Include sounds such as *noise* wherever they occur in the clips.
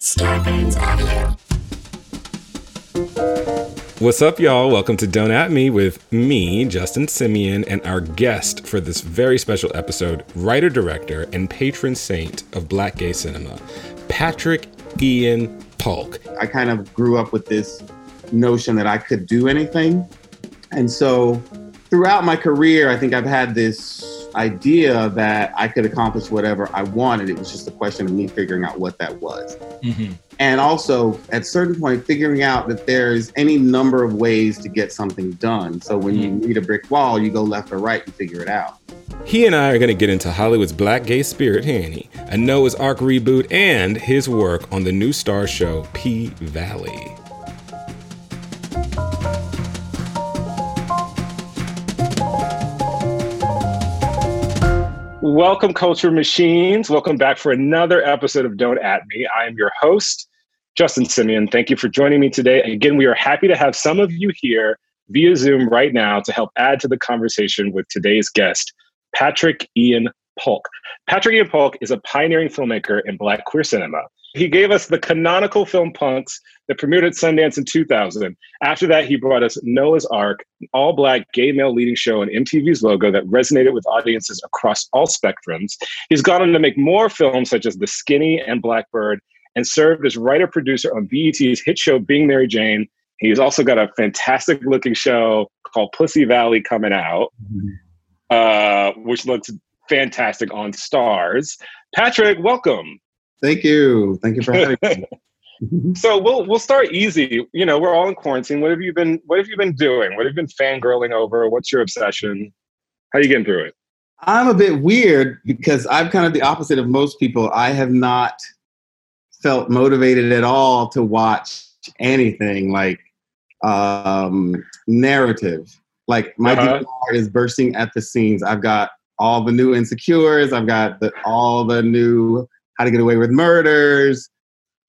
Scarpins Avenue. What's up, y'all? Welcome to Don't At Me with me, Justin Simien, and our guest for this very special episode, writer, director, and patron saint of black gay cinema, Patrick Ian Polk. I kind of grew up with this notion that I could do anything. And so throughout my career, I think I've had this idea that I could accomplish whatever I wanted. It was just a question of me figuring out what that was. Mm-hmm. And also, at a certain point, figuring out that there's any number of ways to get something done. So when you meet a brick wall, you go left or right and figure it out. He and I are going to get into Hollywood's black gay spirit, Hanny, a Noah's Arc reboot, and his work on the new Starz show P Valley. Welcome, Culture Machines. Welcome back for another episode of Don't At Me. I am your host, Justin Simien. Thank you for joining me today. Again, we are happy to have some of you here via Zoom right now to help add to the conversation with today's guest, Patrick Ian Polk. Patrick Ian Polk is a pioneering filmmaker in Black queer cinema. He gave us the canonical film Punks that premiered at Sundance in 2000. After that, he brought us Noah's Arc, an all black gay male leading show on MTV's logo that resonated with audiences across all spectrums. He's gone on to make more films such as The Skinny and Blackbird and served as writer producer on BET's hit show Being Mary Jane. He's also got a fantastic looking show called Pussy Valley coming out, uh, which looks fantastic on Starz. Patrick, welcome. Thank you. Thank you for having me. *laughs* *laughs* So we'll we'll start easy. You know, we're all in quarantine. What have you been What have you been doing? What have you been fangirling over? What's your obsession? How are you getting through it? I'm a bit weird because I'm kind of the opposite of most people. I have not felt motivated at all to watch anything like um, narrative. Like my Uh-huh. DVR is bursting at the seams. I've got all the new insecures. I've got the, all the new How to Get Away with Murders,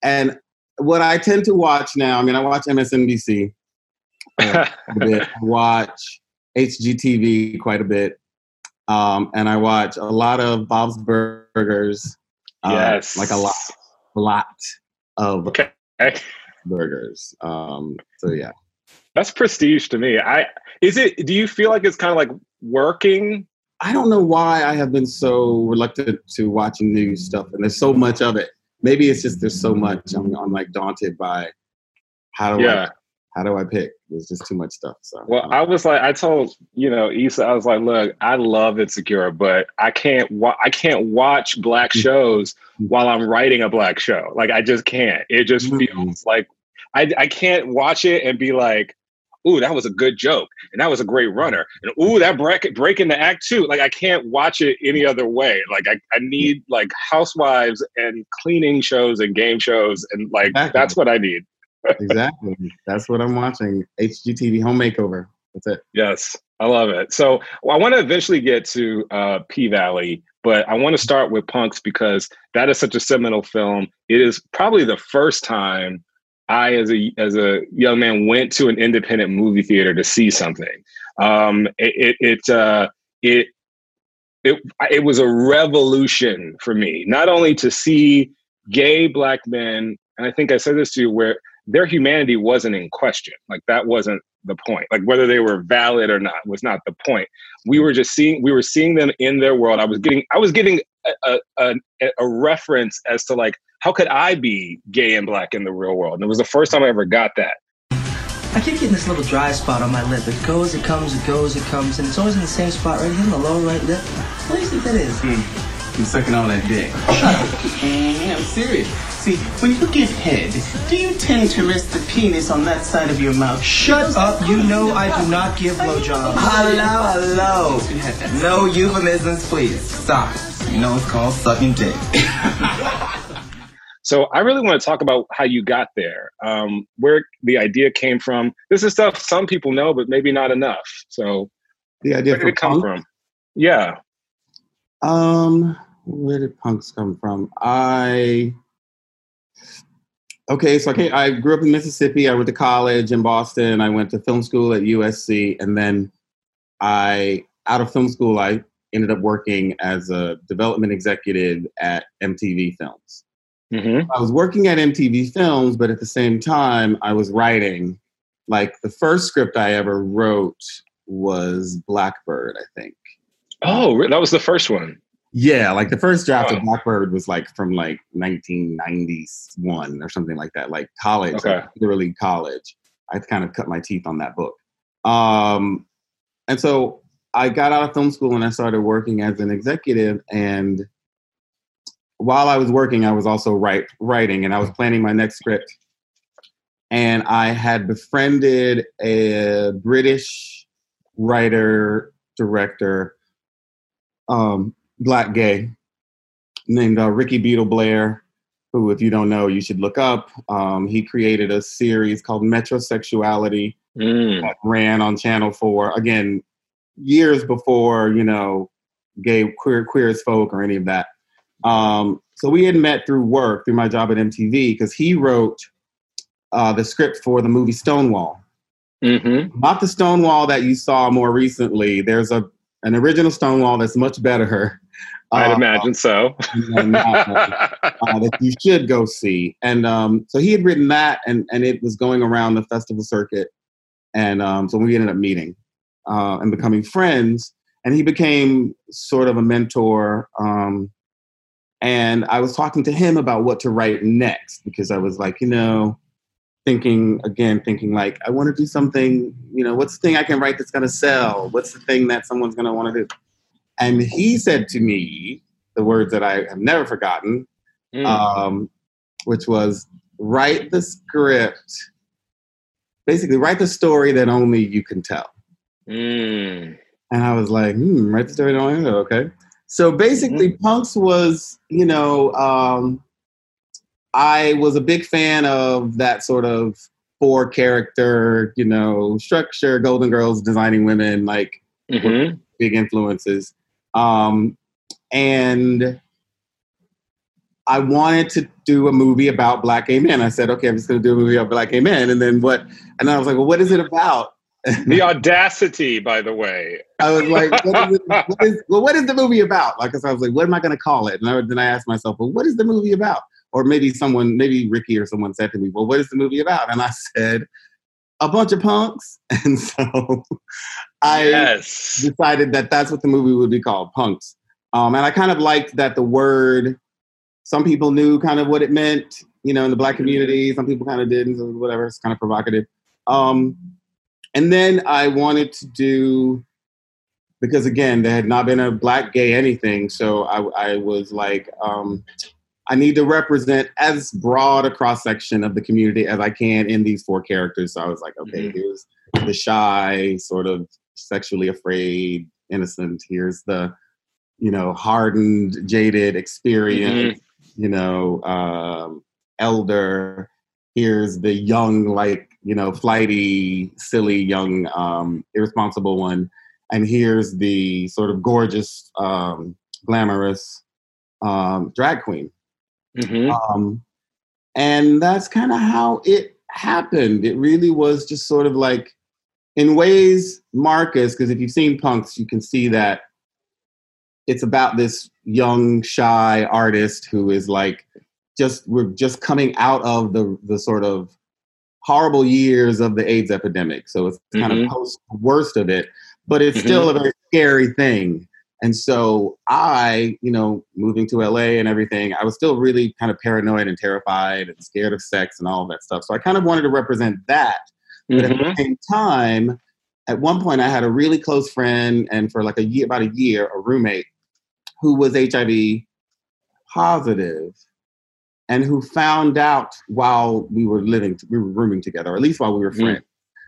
and what I tend to watch now. I mean, I watch MSNBC uh, a bit. I watch HGTV quite a bit. Um, and I watch a lot of Bob's Burgers. uh, yes, Like a lot, lot of Okay, burgers. Um, so yeah. that's prestige to me. I is it. Do you feel like it's kind of like working? I don't know why I have been so reluctant to watching new stuff, and there's so much of it. Maybe it's just there's so much. I'm, I'm like daunted by how do Yeah. I how do I pick? There's just too much stuff. So Well, I was like, I told you know Issa, I was like, look, I love Insecure, but I can't. Wa- I can't watch black Mm. shows while I'm writing a black show. Like I just can't. It just Mm. feels like I I can't watch it and be like, ooh, that was a good joke, and that was a great runner, and ooh, that break breaking the act too. Like I can't watch it any other way. Like I, I need like housewives and cleaning shows and game shows, and like Exactly. that's what I need. *laughs* exactly. That's what I'm watching. HGTV Home Makeover. That's it. Yes, I love it. So well, I want to eventually get to uh, P Valley, but I want to start with Punks because that is such a seminal film. It is probably the first time I, as a as a young man, went to an independent movie theater to see something. Um, it it it, uh, it it it was a revolution for me, not only to see gay black men, and I think I said this to you, where their humanity wasn't in question. Like that wasn't the point. Like whether they were valid or not was not the point. We were just seeing we were seeing them in their world. I was getting I was getting a, a, a, a reference as to like how could I be gay and black in the real world? And it was the first time I ever got that. I keep getting this little dry spot on my lip. It goes, it comes, it goes, it comes, and it's always in the same spot right here in the lower right lip. What do you think that is? Hmm. I'm sucking all that dick. Mm-hmm. I'm serious. See, when you give head, do you tend to rest the penis on that side of your mouth? Shut up! You know I do not give blowjobs. Hello, hello. No euphemisms, please. Stop. You know it's called sucking dick. *laughs* So I really want to talk about how you got there, um, where the idea came from. This is stuff some people know, but maybe not enough. So The idea where did it come punk? from? Yeah. Um, where did punks come from? I okay, so I came, I grew up in Mississippi. I went to college in Boston. I went to film school at USC, and then I out of film school I ended up working as a development executive at MTV Films. Hmm I was working at MTV Films, but at the same time, I was writing. Like the first script I ever wrote was Blackbird, I think. Oh, that was the first one. Yeah, like the first draft Wow. of Blackbird was like from like 1991 or something like that, like college, Okay. like literally college. I kind of cut my teeth on that book. Um, and so I got out of film school and I started working as an executive. And while I was working, I was also write, writing and I was planning my next script. And I had befriended a British writer, director, um, black gay, named uh, Rikki Beadle-Blair, who, if you don't know, you should look up. Um, he created a series called Metrosexuality Mm. that ran on Channel Four. Again, years before you know, gay queer queer as folk or any of that. Um, so we had met through work, through my job at MTV, because he wrote uh, the script for the movie Stonewall. hmm Not the Stonewall that you saw more recently. There's a an original Stonewall that's much better. I'd uh, imagine so. *laughs* than that one, uh, that you should go see. And um, so he had written that, and and it was going around the festival circuit. And um, so we ended up meeting uh, and becoming friends. And he became sort of a mentor. Um, and I was talking to him about what to write next because I was like, you know, thinking again, thinking like, I want to do something. You know, what's the thing I can write that's going to sell? What's the thing that someone's going to want to do? And he said to me the words that I have never forgotten, Mm. um, which was write the script, basically write the story that only you can tell. Mm. And I was like, hmm, write the story that only you know, okay. So basically, Punks was, you know, um, I was a big fan of that sort of four character, you know, structure, Golden Girls, designing women, like Mhm. big influences. Um, and I wanted to do a movie about black gay men. I said, okay, I'm just going to do a movie about black gay men. And then what? And I was like, well, what is it about? The audacity, by the way. I was like, what is, it, *laughs* what is well, what is the movie about? Like, 'cause I was like, what am I going to call it? And I, then I asked myself, well, what is the movie about? Or maybe someone, maybe Rikki or someone said to me, well, what is the movie about? And I *laughs* said, a bunch of punks. *laughs* And so I yes. decided that that's what the movie would be called, Punks. Um, and I kind of liked that the word, some people knew kind of what it meant, you know, in the black community. Some people kind of didn't, so whatever. It's kind of provocative. Um, and then I wanted to do, because again, there had not been a black gay anything. So I, I was like, um, I need to represent as broad a cross section of the community as I can in these four characters. So I was like, okay, Mhm. here's the shy, sort of sexually afraid, innocent. Here's the, you know, hardened, jaded, experienced, you know, um, elder. Here's the young, like, you know, flighty, silly, young, um, irresponsible one. And here's the sort of gorgeous, um, glamorous um, drag queen. Mhm. Um, and that's kind of how it happened. It really was just sort of like, in ways, Marcus, because if you've seen Punks, you can see that it's about this young, shy artist who is like, just we're just coming out of the the sort of horrible years of the AIDS epidemic. So it's kind Mhm. of post worst of it, but it's Mhm. still a very scary thing. And so I, you know, moving to LA and everything, I was still really kind of paranoid and terrified and scared of sex and all of that stuff. So I kind of wanted to represent that. But at Mhm. the same time, at one point I had a really close friend and for like a year, about a year, a roommate who was HIV positive and who found out while we were living, we were rooming together, or at least while we were Mhm. friends.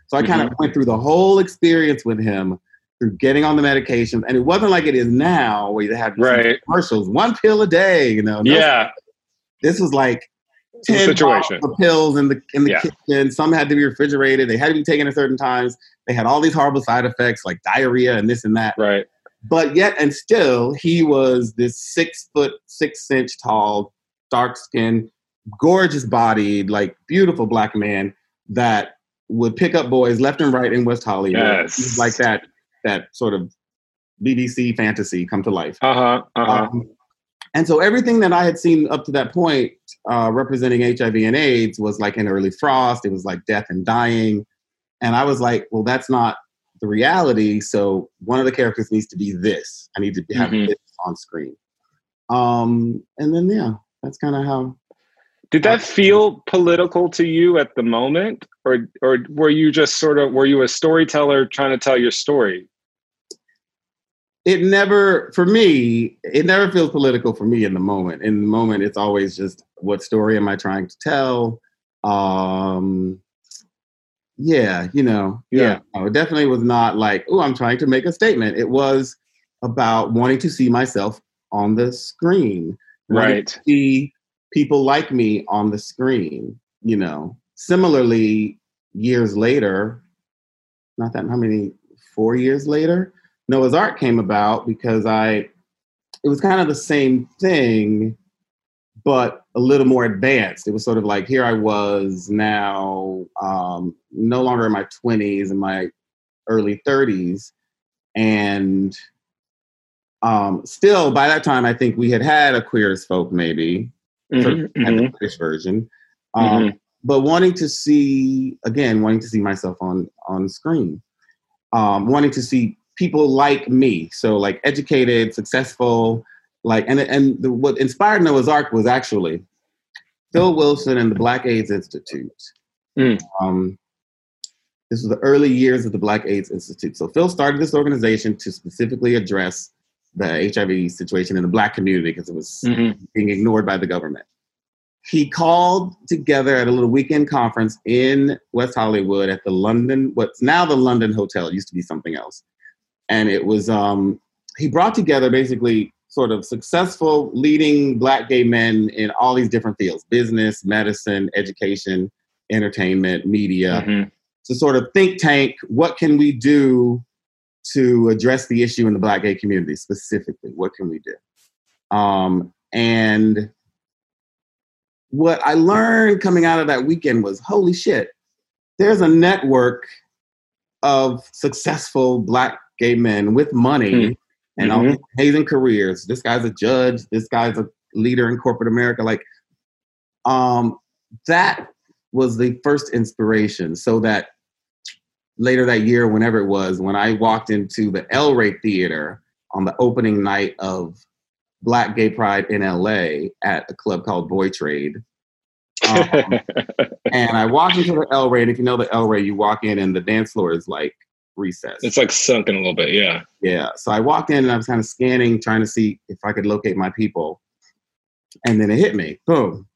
So I kind of went through the whole experience with him through getting on the medications. And it wasn't like it is now where you have Right. commercials, one pill a day, you know. No, Yeah. *laughs* This was like 10 situation. of pills in the in the Yeah. kitchen. Some had to be refrigerated. They had to be taken at certain times. They had all these horrible side effects like diarrhea and this and that. Right. But yet and still, he was this six foot, six inch tall, dark skinned, gorgeous bodied, like beautiful black man that would pick up boys left and right in West Hollywood. Yes. Like that that sort of BBC fantasy come to life. Uh huh. Uh huh. Um, and so everything that I had seen up to that point uh, representing HIV and AIDS was like an early frost. It was like death and dying. And I was like, well, that's not the reality. So one of the characters needs to be this. I need to have Mhm. this on screen. Um, and then yeah, that's kind of how. Did that feel political to you at the moment, or or were you just sort of were you a storyteller trying to tell your story? It never, for me, it never feels political for me in the moment. In the moment, it's always just what story am I trying to tell? Um, yeah, you know, Yeah. yeah. No, it definitely was not like, oh, I'm trying to make a statement. It was about wanting to see myself on the screen, wanting Right. to see people like me on the screen. You know, similarly, years later, not that how many, four years later, Noah's Arc came about because I, it was kind of the same thing, but a little more advanced. It was sort of like here I was now, um, no longer in my 20s, in my early 30s. And um, still, by that time, I think we had had a Queer as Folk, maybe, Mhm, had the mhm, British version. Um, But wanting to see, again, wanting to see myself on on screen, um, wanting to see people like me, so like educated, successful, like and and the, what inspired Noah's Arc was actually Phil Wilson and the Black AIDS Institute. Mm. Um, this was the early years of the Black AIDS Institute. So Phil started this organization to specifically address the HIV situation in the Black community because it was mhm. being ignored by the government. He called together at a little weekend conference in West Hollywood at the London, what's now the London Hotel, it used to be something else. And it was, um, he brought together basically sort of successful leading black gay men in all these different fields business, medicine, education, entertainment, media Mhm. to sort of think tank what can we do to address the issue in the black gay community specifically. What can we do? Um, and what i learned coming out of that weekend was holy shit there's a network of successful black gay men with money and all Mhm. amazing careers. This guy's a judge. This guy's a leader in corporate america. Like um, that was the first inspiration so that later that year whenever it was when i walked into the el rey theater on the opening night of black gay pride in la at a club called boy trade um, *laughs* and i walked into the el rey and if you know the el rey you walk in and the dance floor is like recessed it's like sunken a little bit. Yeah. yeah. So I walked in and I was kind of scanning, trying to see if I could locate my people. And then it hit me. Boom.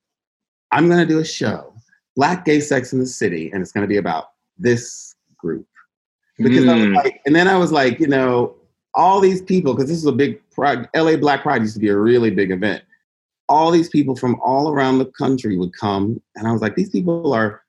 I'm going to do a show, Black Gay Sex in the City, and it's going to be about this group. Because I was Mm. like, and then I was like, you know, all these people, because this is a big pride, LA Black Pride used to be a really big event. All these people from all around the country would come. And I was like, these people are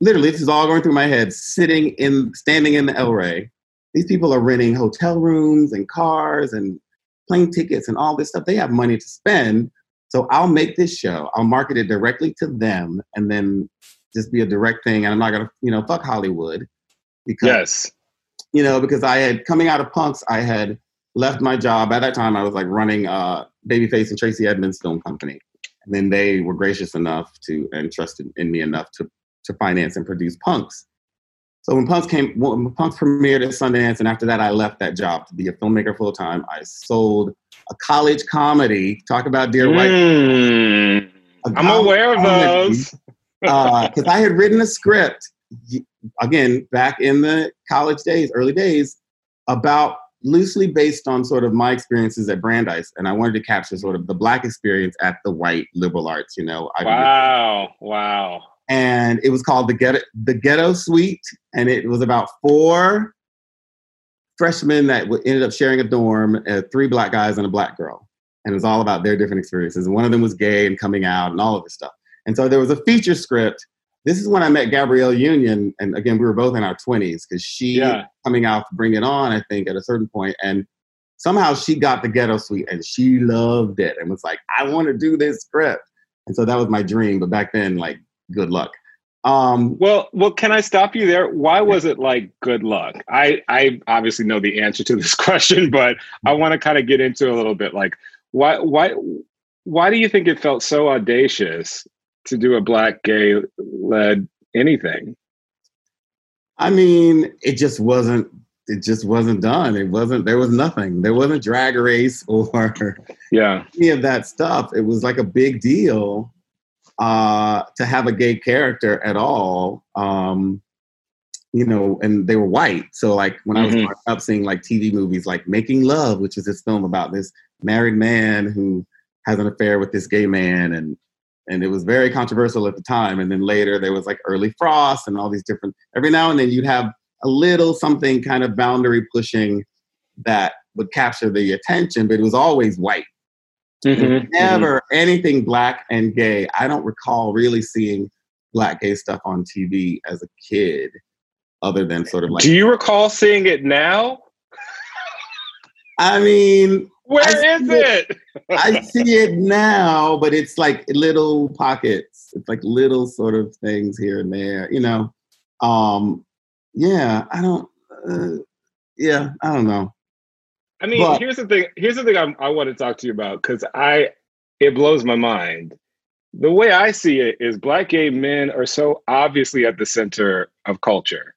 literally, this is all going through my head, sitting in, standing in the El Rey. These people are renting hotel rooms and cars and plane tickets and all this stuff. They have money to spend. So I'll make this show. I'll market it directly to them and then just be a direct thing. And I'm not going to, you know, fuck Hollywood. Because yes. you know, because I had coming out of punks, I had left my job. At that time, I was like running uh, Babyface and Tracy Edmonds Film Company, and then they were gracious enough to and trusted in me enough to to finance and produce Punks. So when Punks came, when Punks premiered at Sundance, and after that, I left that job to be a filmmaker full time. I sold a college comedy. Talk about dear white. Mm. I'm aware of comedy those. because I had written a script again back in the college days, early days, about loosely based on sort of my experiences at Brandeis, and I wanted to capture sort of the black experience at the white liberal arts. You know, League. Wow. Wow. and it was called the ghetto the ghetto suite, and it was about four freshmen that ended up sharing a dorm, uh, three black guys and a black girl, and it was all about their different experiences. And one of them was gay and coming out and all of this stuff. And so there was a feature script. This is when I met Gabrielle Union, and again, we were both in our twenties because she Yeah. coming out to Bring It On, I think, at a certain point, and somehow she got the ghetto suite and she loved it and was like, "I want to do this script." And so that was my dream. But back then, like, good luck. Um, Well, well, can I stop you there? Why was it like good luck? I I obviously know the answer to this *laughs* question, but I want to kind of get into a little bit like why why why do you think it felt so audacious to do a black gay led anything? I mean, it just wasn't. It just wasn't done. It wasn't. There was nothing. There wasn't drag race *laughs* or Yeah. any of that stuff. It was like a big deal uh, to have a gay character at all. Um, you know, and they were white. So like when I was Mhm. growing up seeing like TV movies like Making Love, which is this film about this married man who has an affair with this gay man and and it was very controversial at the time. And then later there was like early frost and all these different every now and then you'd have a little something kind of boundary pushing that would capture the attention, but it was always white. Mhm, Never anything black and gay. I don't recall really seeing black gay stuff on TV as a kid, other than sort of like. Do you recall seeing it now? I mean, Where I is it. it? *laughs* I see it now, but it's like little pockets. It's like little sort of things here and there, you know. Um, yeah, I don't. Uh, yeah, I don't know. I mean, But- here's the thing. Here's the thing I'm, I want to talk to you about because I, it blows my mind. The way I see it is, black gay men are so obviously at the center of culture.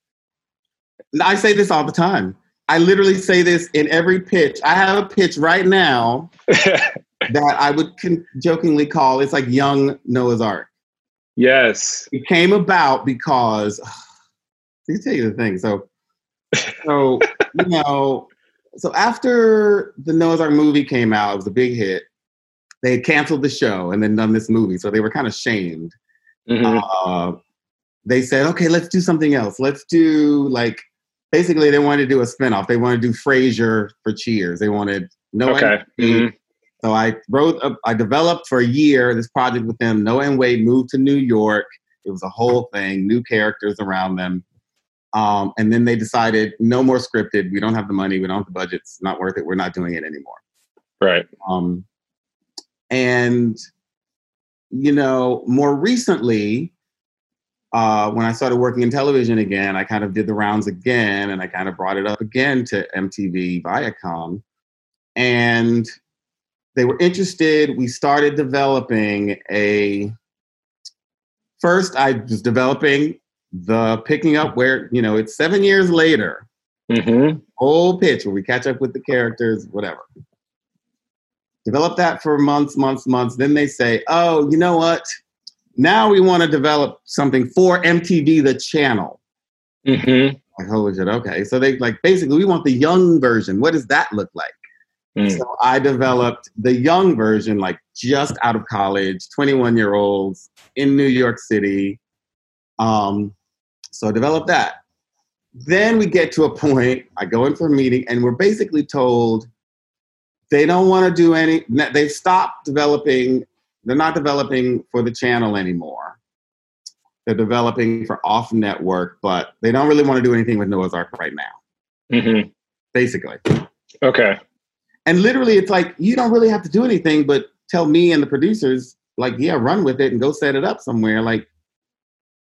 I say this all the time. I literally say this in every pitch. I have a pitch right now *laughs* that I would con- jokingly call it's like young Noah's Arc. yes. It came about because *sighs* let me tell you the thing. So, *laughs* so you know, so after the Noah's Arc movie came out, it was a big hit. They had canceled the show and then done this movie, so they were kind of shamed. Mhm. Uh, they said, okay, let's do something else. Let's do like basically they wanted to do a spinoff. They wanted to do Frasier for Cheers. They wanted no okay. Mhm. So I wrote, a, I developed for a year this project with them. Noah and Wade moved to New York. It was a whole thing, new characters around them. Um, and then they decided no more scripted. We don't have the money. We don't have the budget. It's not worth it. We're not doing it anymore. Right. Um, and you know, more recently, uh, when I started working in television again, I kind of did the rounds again, and I kind of brought it up again to MTV Viacom, and they were interested. We started developing a. First, I was developing the picking up where you know it's seven years later hmm whole pitch where we catch up with the characters, whatever. Develop that for months, months, months. Then they say, oh, you know what? Now we want to develop something for MTV, the channel. hmm Like, holy shit, okay. So they like basically we want the young version. What does that look like? Mm. So I developed the young version, like just out of college, 21 year olds in New York City. Um, so I developed that. Then we get to a point, I go in for a meeting, and we're basically told they don't want to do any, they stopped developing, they're not developing for the channel anymore. They're developing for off network, but they don't really want to do anything with Noah's Arc right now, hmm basically. Okay. And literally, it's like you don't really have to do anything but tell me and the producers, like, yeah, run with it and go set it up somewhere. Like,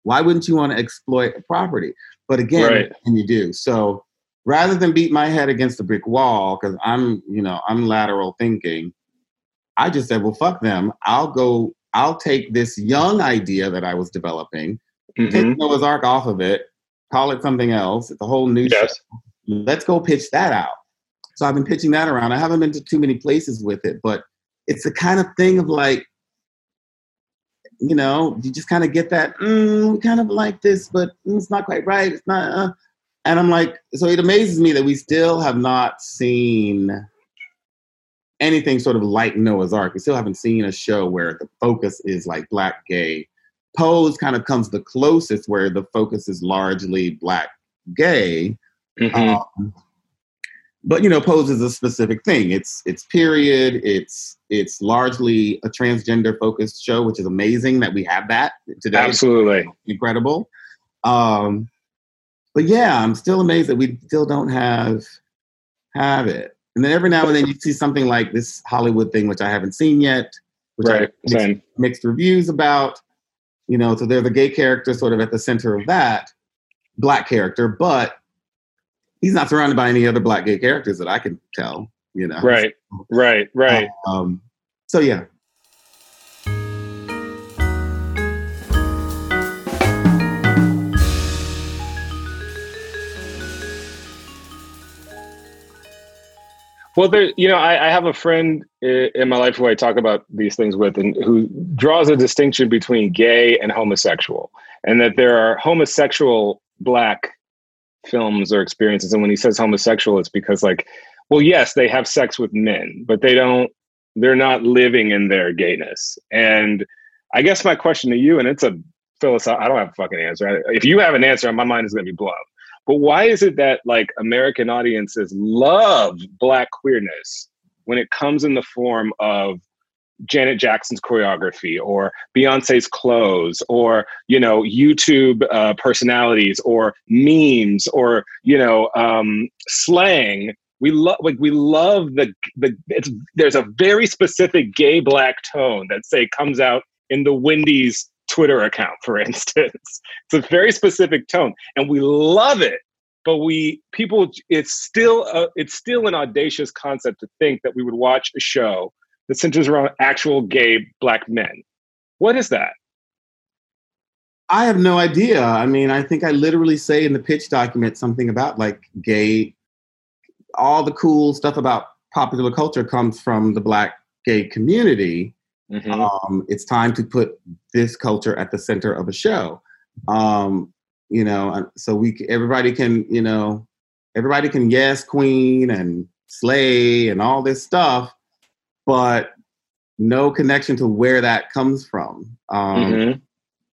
why wouldn't you want to exploit a property? But again, Right. and you do. So rather than beat my head against a brick wall, because I'm, you know, I'm lateral thinking, I just said, well, fuck them. I'll go, I'll take this young idea that I was developing, hmm take Noah's Arc off of it, call it something else. It's a whole new Yes. let's go pitch that out. So I've been pitching that around. I haven't been to too many places with it, but it's the kind of thing of like, you know, you just kind of get that, mm, we kind of like this, but mm, it's not quite right. It's not, uh. and I'm like, so it amazes me that we still have not seen anything sort of like Noah's Arc. We still haven't seen a show where the focus is like black gay. Pose kind of comes the closest where the focus is largely black gay. hmm Um, but you know, pose is a specific thing. It's it's period. It's it's largely a transgender focused show, which is amazing that we have that today. Absolutely. incredible. Um, but yeah, I'm still amazed that we still don't have have it. And then every now and then you see something like this Hollywood thing, which I haven't seen yet, which I Right. have mixed, mixed reviews about. You know, so there's a gay character sort of at the center of that black character, but he's not surrounded by any other black gay characters that I can tell. You know, Right. Right. Right. Um, so yeah, Well, there, you know, I, I have a friend in my life who I talk about these things with, and who draws a distinction between gay and homosexual, and that there are homosexual black films or experiences. And when he says homosexual, it's because, like, well, yes, they have sex with men, but they don't. They're not living in their gayness. And I guess my question to you, and it's a philosophical. I don't have a fucking answer. If you have an answer, my mind is going to be blown. But why is it that like American audiences love black queerness when it comes in the form of Janet Jackson's choreography or Beyonce's clothes or you know YouTube uh, personalities or memes or you know um, slang? We love like we love the the it's there's a very specific gay black tone that say comes out in the Wendy's Twitter account, for instance. *laughs* It's a very specific tone, and we love it. But we people, it's still a, it's still an audacious concept to think that we would watch a show that centers around actual gay black men. What is that? I have no idea. I mean, I think I literally say in the pitch document something about like gay. All the cool stuff about popular culture comes from the black gay community. Mhm. um, it's time to put this culture at the center of a show. Um, you know, so we everybody can you know everybody can yes queen and slay and all this stuff, but no connection to where that comes from. Um, Mhm.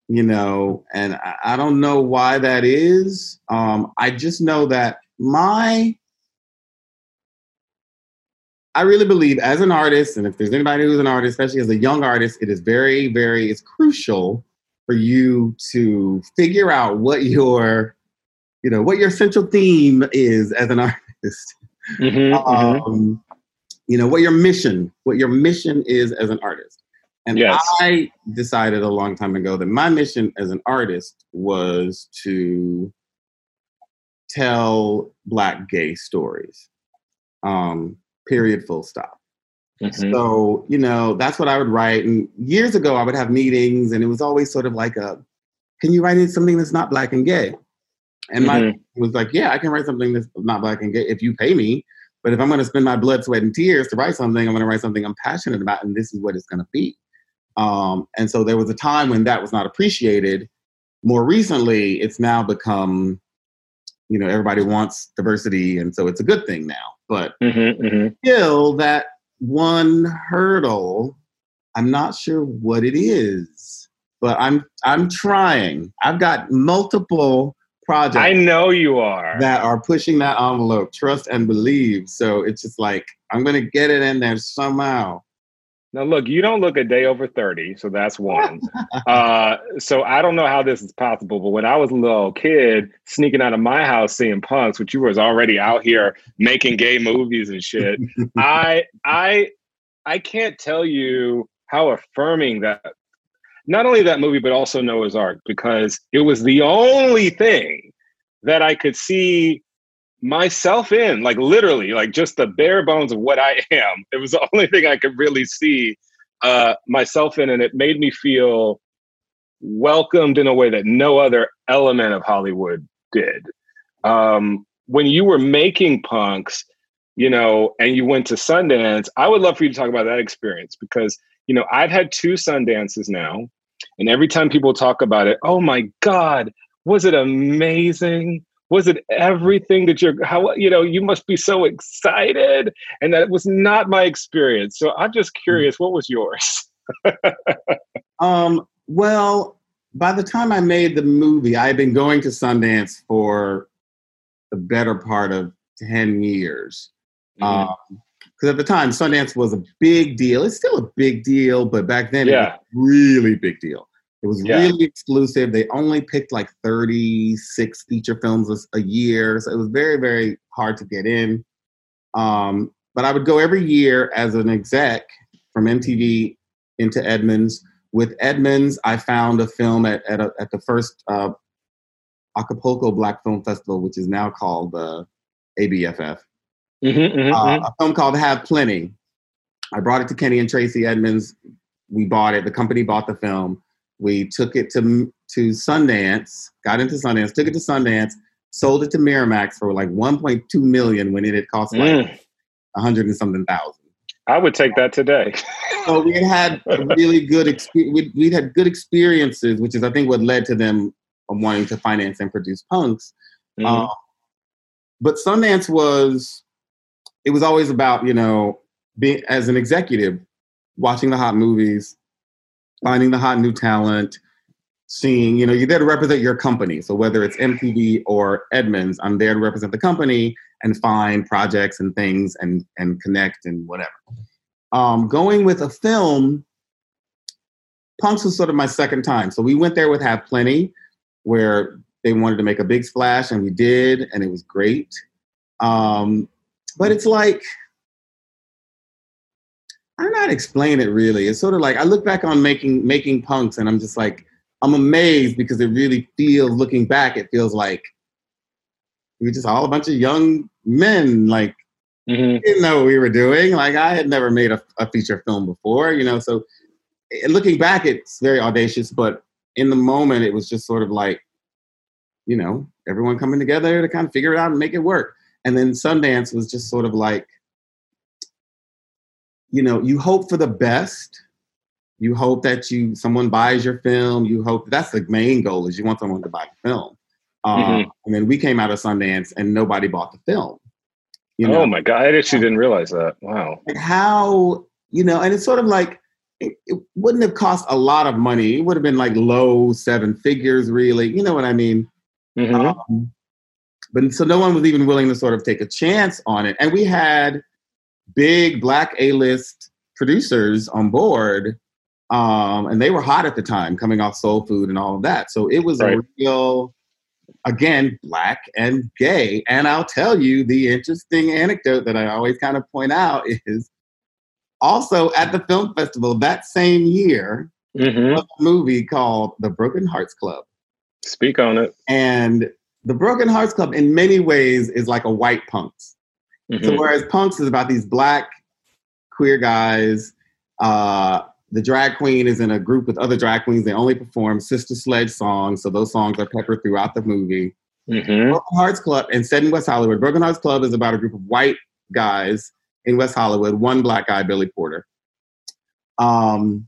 You know, and I, I don't know why that is. Um, I just know that my I really believe as an artist, and if there's anybody who's an artist, especially as a young artist, it is very, very, it's crucial for you to figure out what your, you know, what your central theme is as an *laughs* artist. Mhm. Mhm. Um, you know, what your mission, what your mission is as an artist. And Yes. I decided a long time ago that my mission as an artist was to tell black gay stories. Um, period, full stop. Mhm. So, you know, that's what I would write. And years ago, I would have meetings, and it was always sort of like a, can you write in something that's not black and gay? And my Mhm. was like, yeah, I can write something that's not black and gay if you pay me. But if I'm going to spend my blood, sweat, and tears to write something, I'm going to write something I'm passionate about, and this is what it's going to be. Um, and so there was a time when that was not appreciated. More recently, it's now become, you know, everybody wants diversity, and so it's a good thing now. But Mhm. Mhm. still, that one hurdle, I'm not sure what it is, but I'm I'm trying. I've got multiple projects I know you are. that are pushing that envelope, trust and believe. So it's just like I'm gonna get it in there somehow. Now, look, you don't look a day over 30, so that's one. uh, so I don't know how this is possible, but when I was a little kid sneaking out of my house seeing punks, which you was already out here making gay movies and shit, *laughs* I I I can't tell you how affirming that not only that movie, but also Noah's Arc, because it was the only thing that I could see myself in, like literally, like just the bare bones of what I *laughs* am. It was the only thing I could really see uh, myself in, and it made me feel welcomed in a way that no other element of Hollywood did. Um, when you were making punks, you know, and you went to Sundance, I would love for you to talk about that experience because, you know, I've had two Sundances now, and every time people talk about it, oh my God, was it amazing? Was it everything that you're, how, you know, you must be so excited? And that was not my experience. So I'm just hmm. curious, what was yours? *laughs* Um, well, by the time I made the movie, I had been going to Sundance for the better part of 10 years. Hmm. Um, because at the time, Sundance was a big deal. It's still a big deal, but back then Yeah. it was a really big deal. It was Yeah. really exclusive. They only picked like 36 feature films a, year. So it was very, very hard to get in. Um, but I would go every year as an exec from MTV into Edmonds. With Edmonds, I found a film at, at, a, at the first uh, Acapulco Black Film Festival, which is now called uh, ABFF Mhm, mhm, uh, mhm. a film called Hav Plenty. I brought it to Kenny and Tracy Edmonds. We bought it. The company bought the film. We took it to to Sundance. Got into Sundance. Took it to Sundance. Sold it to Miramax for like 1.2 million when it had cost like Mm. hundred and something thousand. I would take that today. *laughs* So we had really good experience. We'd, we'd had good experiences, which is I think what led to them wanting to finance and produce punks. Um, but Sundance was, it was always about, you know, being as an executive, watching the hot movies, finding the hot new talent, seeing, you know, you're there to represent your company. So whether it's MTV or Edmonds, I'm there to represent the company and find projects and things and and connect and whatever. Um, going with a film, Punks was sort of my second time. So we went there with Hav Plenty, where they wanted to make a big splash, and we did, and it was great. Um, but it's like I don't know explain it really. It's sort of like I look back on making making punks, and I'm just like I'm amazed because it really feels. Looking back, it feels like we were just all a bunch of young men, like Mhm. didn't know what we were doing. Like I had never made a, a feature film before, you know. So eh, looking back, it's very audacious, but in the moment, it was just sort of like, you know, everyone coming together to kind of figure it out and make it work. And then Sundance was just sort of like, you know, you hope for the best. You hope that you someone buys your film. You hope that's the main goal is you want someone to buy the film. Um, Mhm. And then we came out of Sundance and nobody bought the film. You know? Oh my god! I actually didn't realize that. Wow. like how you know and it's sort of like it, it wouldn't have cost a lot of money it would have been like low seven figures really you know what i mean Mhm. um, but so no one was even willing to sort of take a chance on it and we had big black a-list producers on board um, and they were hot at the time coming off soul food and all of that so it was Right. a real again black and gay and i'll tell you the interesting anecdote that i always kind of point out is also at the film festival that same year Mhm. a movie called the broken hearts club Speak on it. and the broken hearts club in many ways is like a white punks Mhm. so whereas punks is about these black queer guys uh, the drag queen is in a group with other drag queens they only perform sister sledge songs so those songs are peppered throughout the movie Mhm. Broken Hearts Club and set in West Hollywood. Broken Hearts Club is about a group of white guys in West Hollywood, one black guy, Billy Porter. Um,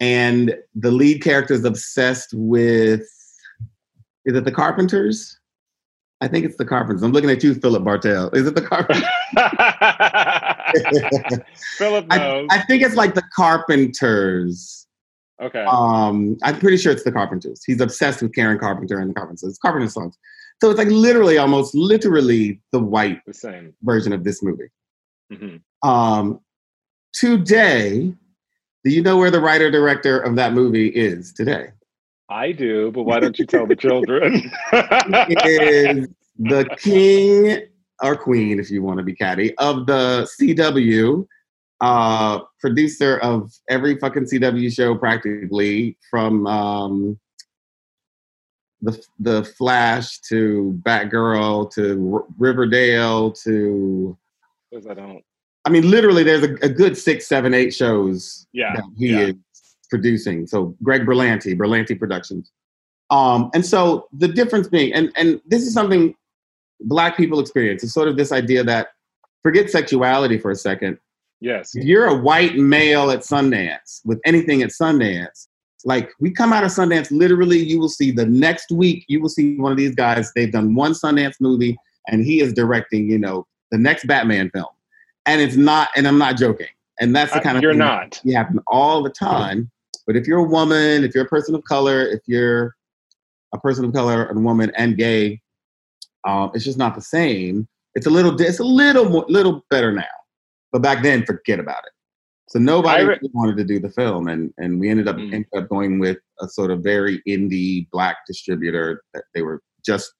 and the lead character is obsessed with, is it the Carpenters? I think it's the Carpenters. I'm looking at you, Philip Bartel. Is it the Carpenters? *laughs* *laughs* Philip I, knows. I think it's like the Carpenters. okay. Um, I'm pretty sure it's the Carpenters. He's obsessed with Karen Carpenter and the Carpenters. It's Carpenter songs. So it's like literally, almost literally the white the same. version of this movie. Mhm. Um, today, do you know where the writer director of that movie is today? I do, but why don't you tell the children? *laughs* Is the king or queen, if you want to be catty, of the CW, uh, producer of every fucking CW show practically, from um, the the Flash to Batgirl to R- Riverdale to I don't. I mean, literally, there's a, a good six, seven, eight shows Yeah. that he yeah. is producing. So Greg Berlanti, Berlanti Productions. Um, and so the difference being, and and this is something black people experience. is sort of this idea that forget sexuality for a second. Yes. If you're a white male at Sundance with anything at Sundance, like we come out of Sundance, literally, you will see the next week, you will see one of these guys. They've done one Sundance movie, and he is directing, you know, the next Batman film. And it's not, and I'm not joking. And that's the I- kind of you're thing not. you happen all the time. But if you're a woman, if you're a person of color, if you're a person of color and woman and gay, um, it's just not the same. It's a little, it's a little more, little better now. But back then, forget about it. So nobody re- really wanted to do the film, and and we ended up Mm. ended up going with a sort of very indie black distributor that they were just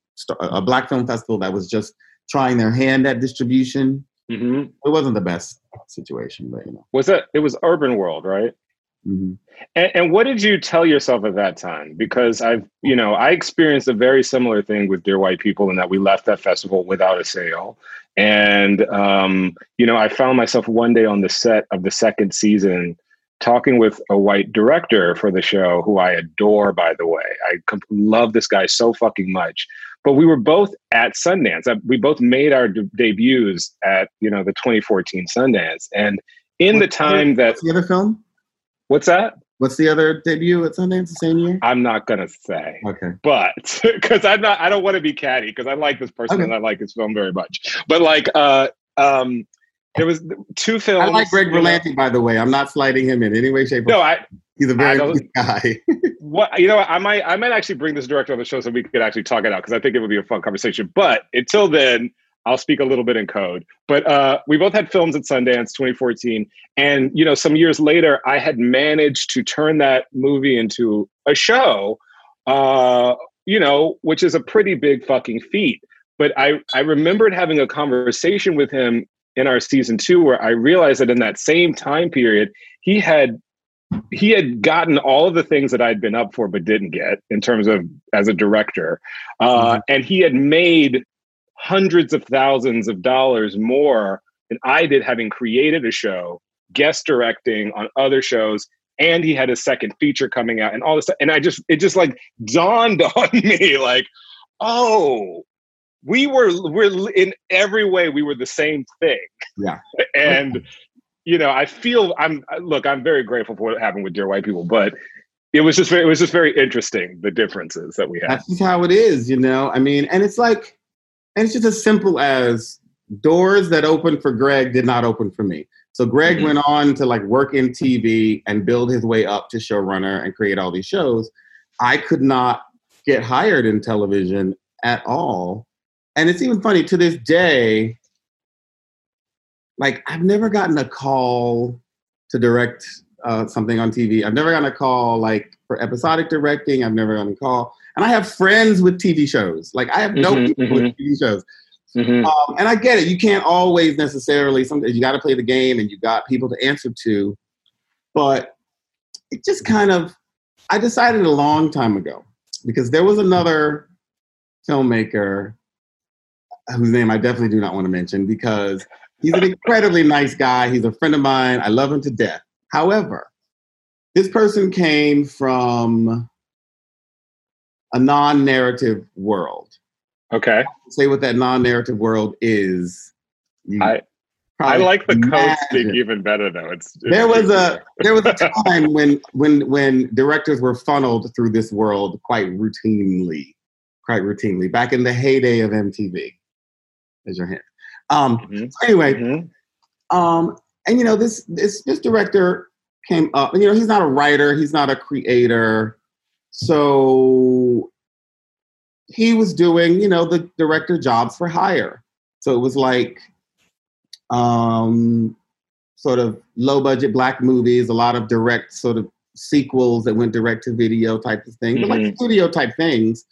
a black film festival that was just trying their hand at distribution. hmm It wasn't the best situation, but you know. Was it? It was Urban World, right? Mhm. And, and what did you tell yourself at that time? Because I've, you know, I experienced a very similar thing with Dear White People in that we left that festival without a sale. And, um, you know, I found myself one day on the set of the second season talking with a white director for the show who I adore, by the way. I com- love this guy so fucking much. But we were both at Sundance. Uh, We both made our de- debuts at you know the 2014 Sundance, and in the time that the other film? What's that? What's the other debut at Sundance the same year? I'm not gonna say, Okay. but *laughs* because I'm not, I don't want to be catty because I like this person Okay. and I like this film very much. But like, uh, um, there was two films. I like Greg Berlanti, by the way. I'm not slighting him in any way, shape, or No. I, He's a very good guy. *laughs* what you know i might i might actually bring this director on the show so we could actually talk it out because i think it would be a fun conversation but until then i'll speak a little bit in code. But uh we both had films at sundance 2014 and you know some years later i had managed to turn that movie into a show uh you know which is a pretty big fucking feat. But i i remembered having a conversation with him in our season two where i realized that in that same time period he had he had gotten all of the things that I'd been up for but didn't get in terms of as a director, uh, and he had made hundreds of thousands of dollars more than I did, having created a show, guest directing on other shows, and he had a second feature coming out, and all this. stuff. And I just it just like dawned *laughs* on me, like, oh, we were we're in every way we were the same thing. Yeah. *laughs* and you know, I feel I'm look, I'm very grateful for what happened with Dear White People, but it was just very, it was just very interesting the differences that we had. That's just how it is, you know. I mean, and it's like, and it's just as simple as doors that opened for Greg did not open for me. So Greg Mhm. went on to like work in TV and build his way up to showrunner and create all these shows. I could not get hired in television at all. And it's even funny to this day, like I've never gotten a call to direct uh, something on TV. I've never gotten a call like for episodic directing. I've never gotten a call. And I have friends with TV shows. Like I have no Mhm, people with TV shows. Mhm. Um, and I get it. You can't always necessarily. Sometimes you got to play the game, and you got people to answer to. But it just kind of. I decided a long time ago because there was another filmmaker whose name I definitely do not want to mention because he's an incredibly nice guy. He's a friend of mine. I love him to death. However, this person came from a non-narrative world Okay. say what that non-narrative world is. I- I like the code speak even better though. It's, it's There was a there was a *laughs* time when when when directors were funneled through this world quite routinely, quite routinely. Back in the heyday of MTV. There's your hint. Um. Mhm, Anyway, mhm. um, and you know this this this director came up. and You know he's not a writer. He's not a creator. So he was doing you know the director jobs for hire. So it was like um, sort of low budget black movies, a lot of direct sort of sequels that went direct to video type of thing, but like Mhm. studio type things.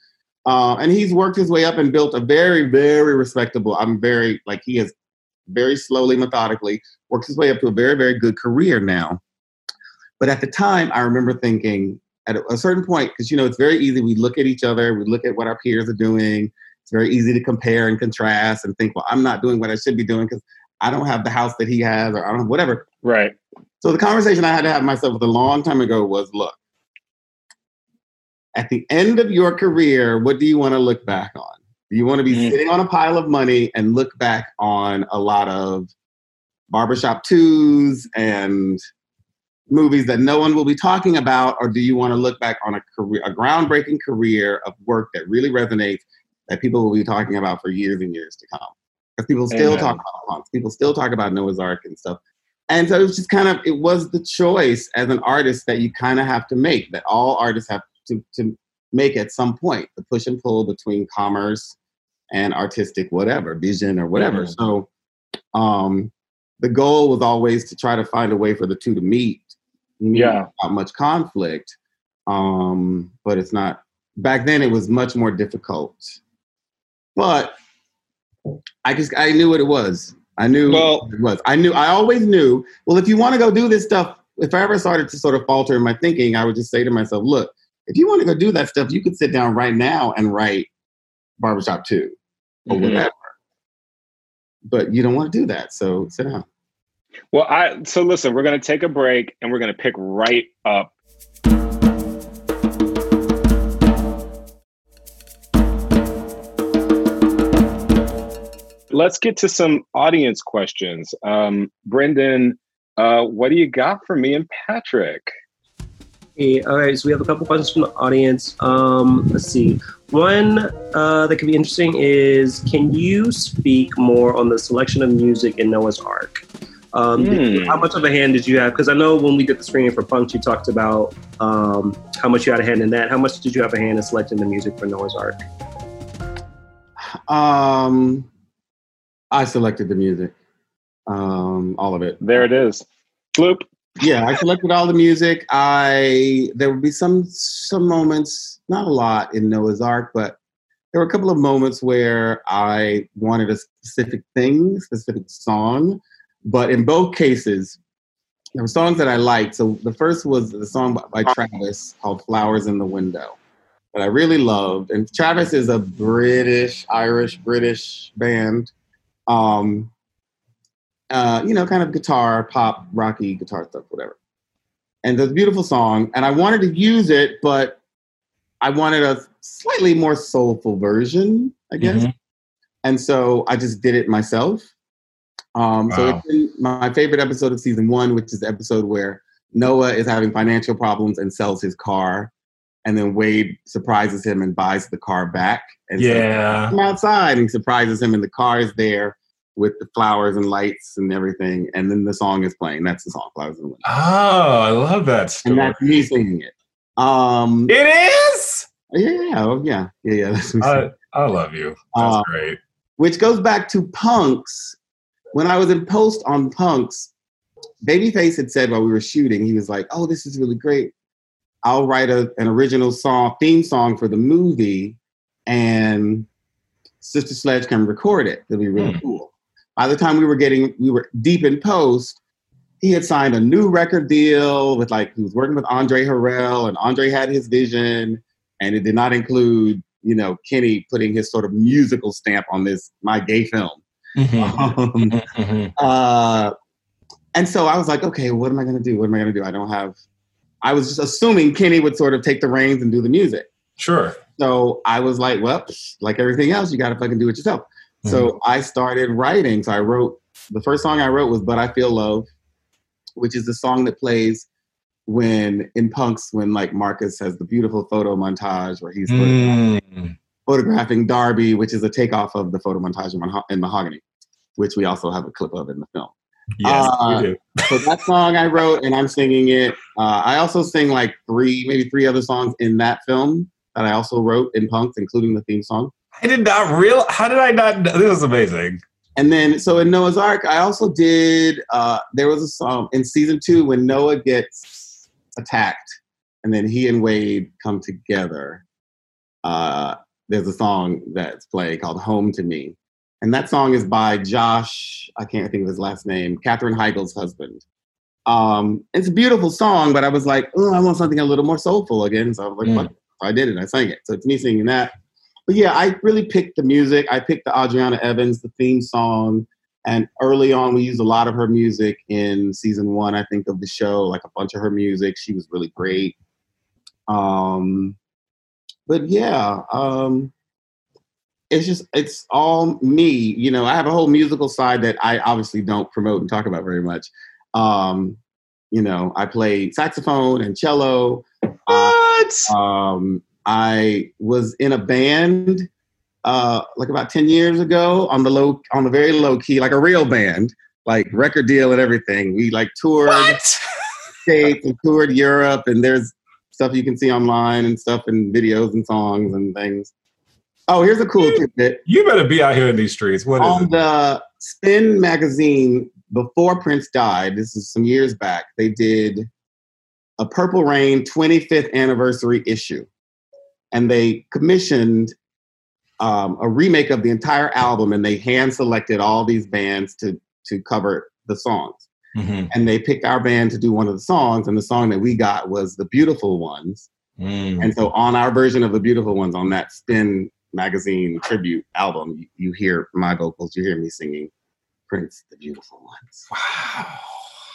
Uh, and he's worked his way up and built a very, very respectable. I'm very like he has very slowly, methodically worked his way up to a very, very good career now. But at the time, I remember thinking at a, certain point, because you know it's very easy. We look at each other, we look at what our peers are doing. It's very easy to compare and contrast and think, well, I'm not doing what I should be doing because I don't have the house that he has, or I don't have whatever. Right. So the conversation I had to have myself with a long time ago was, look, at the end of your career, what do you want to look back on? Do you want to be Mhm. sitting on a pile of money and look back on a lot of barbershop twos and movies that no one will be talking about, or do you want to look back on a career, a groundbreaking career of work that really resonates that people will be talking about for years and years to come? Because people still Amen. talk about people still talk about Noah's Arc and stuff. And so it was just kind of it was the choice as an artist that you kind of have to make that all artists have to to make at some point the push and pull between commerce and artistic whatever vision or whatever. Mhm. So um, the goal was always to try to find a way for the two to meet. Yeah. Not much conflict, um, but it's not. Back then, it was much more difficult. But I just I knew what it was. I knew Well- it was. I knew. I always knew. Well, if you want to go do this stuff, if I ever started to sort of falter in my thinking, I would just say to myself, "Look, if you want to go do that stuff, you could sit down right now and write Barbershop Two or Mhm. whatever." But you don't want to do that, so sit down. Well, I so listen, we're going to take a break and we're going to pick right up. Let's get to some audience questions. Um, Brendan, uh, what do you got for me and Patrick? Hey, all right, so we have a couple questions from the audience. Um, let's see. One uh, that could be interesting is Can you speak more on the selection of music in Noah's Arc? Um, did you- Hmm. how much of a hand did you have? Because I know when we did the screening for Punks, you talked about um, how much you had a hand in that. How much did you have a hand in selecting the music for Noah's Arc? Um, I selected the music, um, all of it. There it is. Floop. Yeah, I selected all the music. I there would be some some moments, not a lot in Noah's Arc, but there were a couple of moments where I wanted a specific thing, specific song. But in both cases, there were songs that I liked. So the first was the song by, by Travis called "Flowers in the Window" that I really loved. And Travis is a British, Irish, British band. Um, uh, you know, kind of guitar, pop, rocky guitar stuff, whatever. And it's a beautiful song. And I wanted to use it, but I wanted a slightly more soulful version, I guess. And so I just did it myself. Um, So Wow. it's in my favorite episode of season one, which is the episode where Noah is having financial problems and sells his car. And then Wade surprises him and buys the car back. And so Yeah. come outside and he surprises him and the car is there with the flowers and lights and everything and then the song is playing that's the song flowers the wind Oh, I love that and that's me singing it um It is. yeah oh, yeah yeah yeah. I, I love you. That's Uh, great. which goes back to punks when i was in post on punks babyface had said while we were shooting he was like oh this is really great. I'll write a, an original song theme song for the movie and sister sledge can record it. It'll be really Hmm. cool. By the time we were getting we were deep in post he had signed a new record deal with like he was working with andre harrell and andre had his vision and it did not include you know kenny putting his sort of musical stamp on this my gay film um, Mhm. uh, and so I was like, okay, what am I going to do? What am I going to do? I don't have. I was just assuming Kenny would sort of take the reins and do the music. Sure. So I was like, well, like everything else, you got to fucking do it yourself. So I started writing. So I wrote the first song I wrote was "But I Feel Love," which is the song that plays when in punks when like Marcus has the beautiful photo montage where he's Mm. photographing Darby, which is a takeoff of the photo montage in, Maho- in Mahogany, which we also have a clip of in the film. Yes, Uh, you do. so that song I wrote and I'm singing it. Uh, I also sing like three, maybe three other songs in that film that I also wrote in punks, including the theme song. I did not real. How did I not? This is amazing. And then, so in Noah's Arc, I also did. Uh, there was a song in season two when Noah gets attacked, and then he and Wade come together. Uh, there's a song that's playing called "Home to Me," and that song is by Josh. I can't think of his last name. Katherine Heigl's husband. Um, it's a beautiful song, but I was like, oh, I want something a little more soulful again. So I was like, Mm. I did it. I sang it. So it's me singing that. But yeah, I really picked the music. I picked the Adriana Evans, the theme song. And early on, we used a lot of her music in season one, I think, of the show, like a bunch of her music. She was really great. Um, but yeah, um, it's just, it's all me. You know, I have a whole musical side that I obviously don't promote and talk about very much. Um, you know, I play saxophone and cello. Uh, What? um, I was in a band uh, like about ten years ago on the low, on the very low key, like a real band, like record deal and everything. We like toured What? states and toured Europe, and there's stuff you can see online and stuff and videos and songs and things. Oh, here's a cool tidbit. You better be out here in these streets. What is On the Spin magazine, before Prince died, this is some years back, they did a Purple Rain 25th anniversary issue. And they commissioned um, a remake of the entire album and they hand selected all these bands to, to cover the songs. Mhm. And they picked our band to do one of the songs, and the song that we got was The Beautiful Ones. Mm. And so on our version of The Beautiful Ones on that Spin magazine tribute album, you, you hear my vocals, you hear me singing Prince, the beautiful ones. Wow.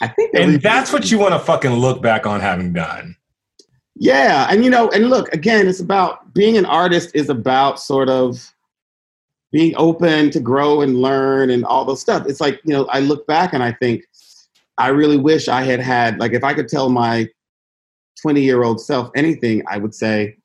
I think, And that's what you want to fucking look back on having done. Yeah, and you know, and look again, it's about being an artist is about sort of being open to grow and learn and all those stuff. It's like you know, I look back and I think I really wish I had had like if I could tell my twenty year old self anything, I would say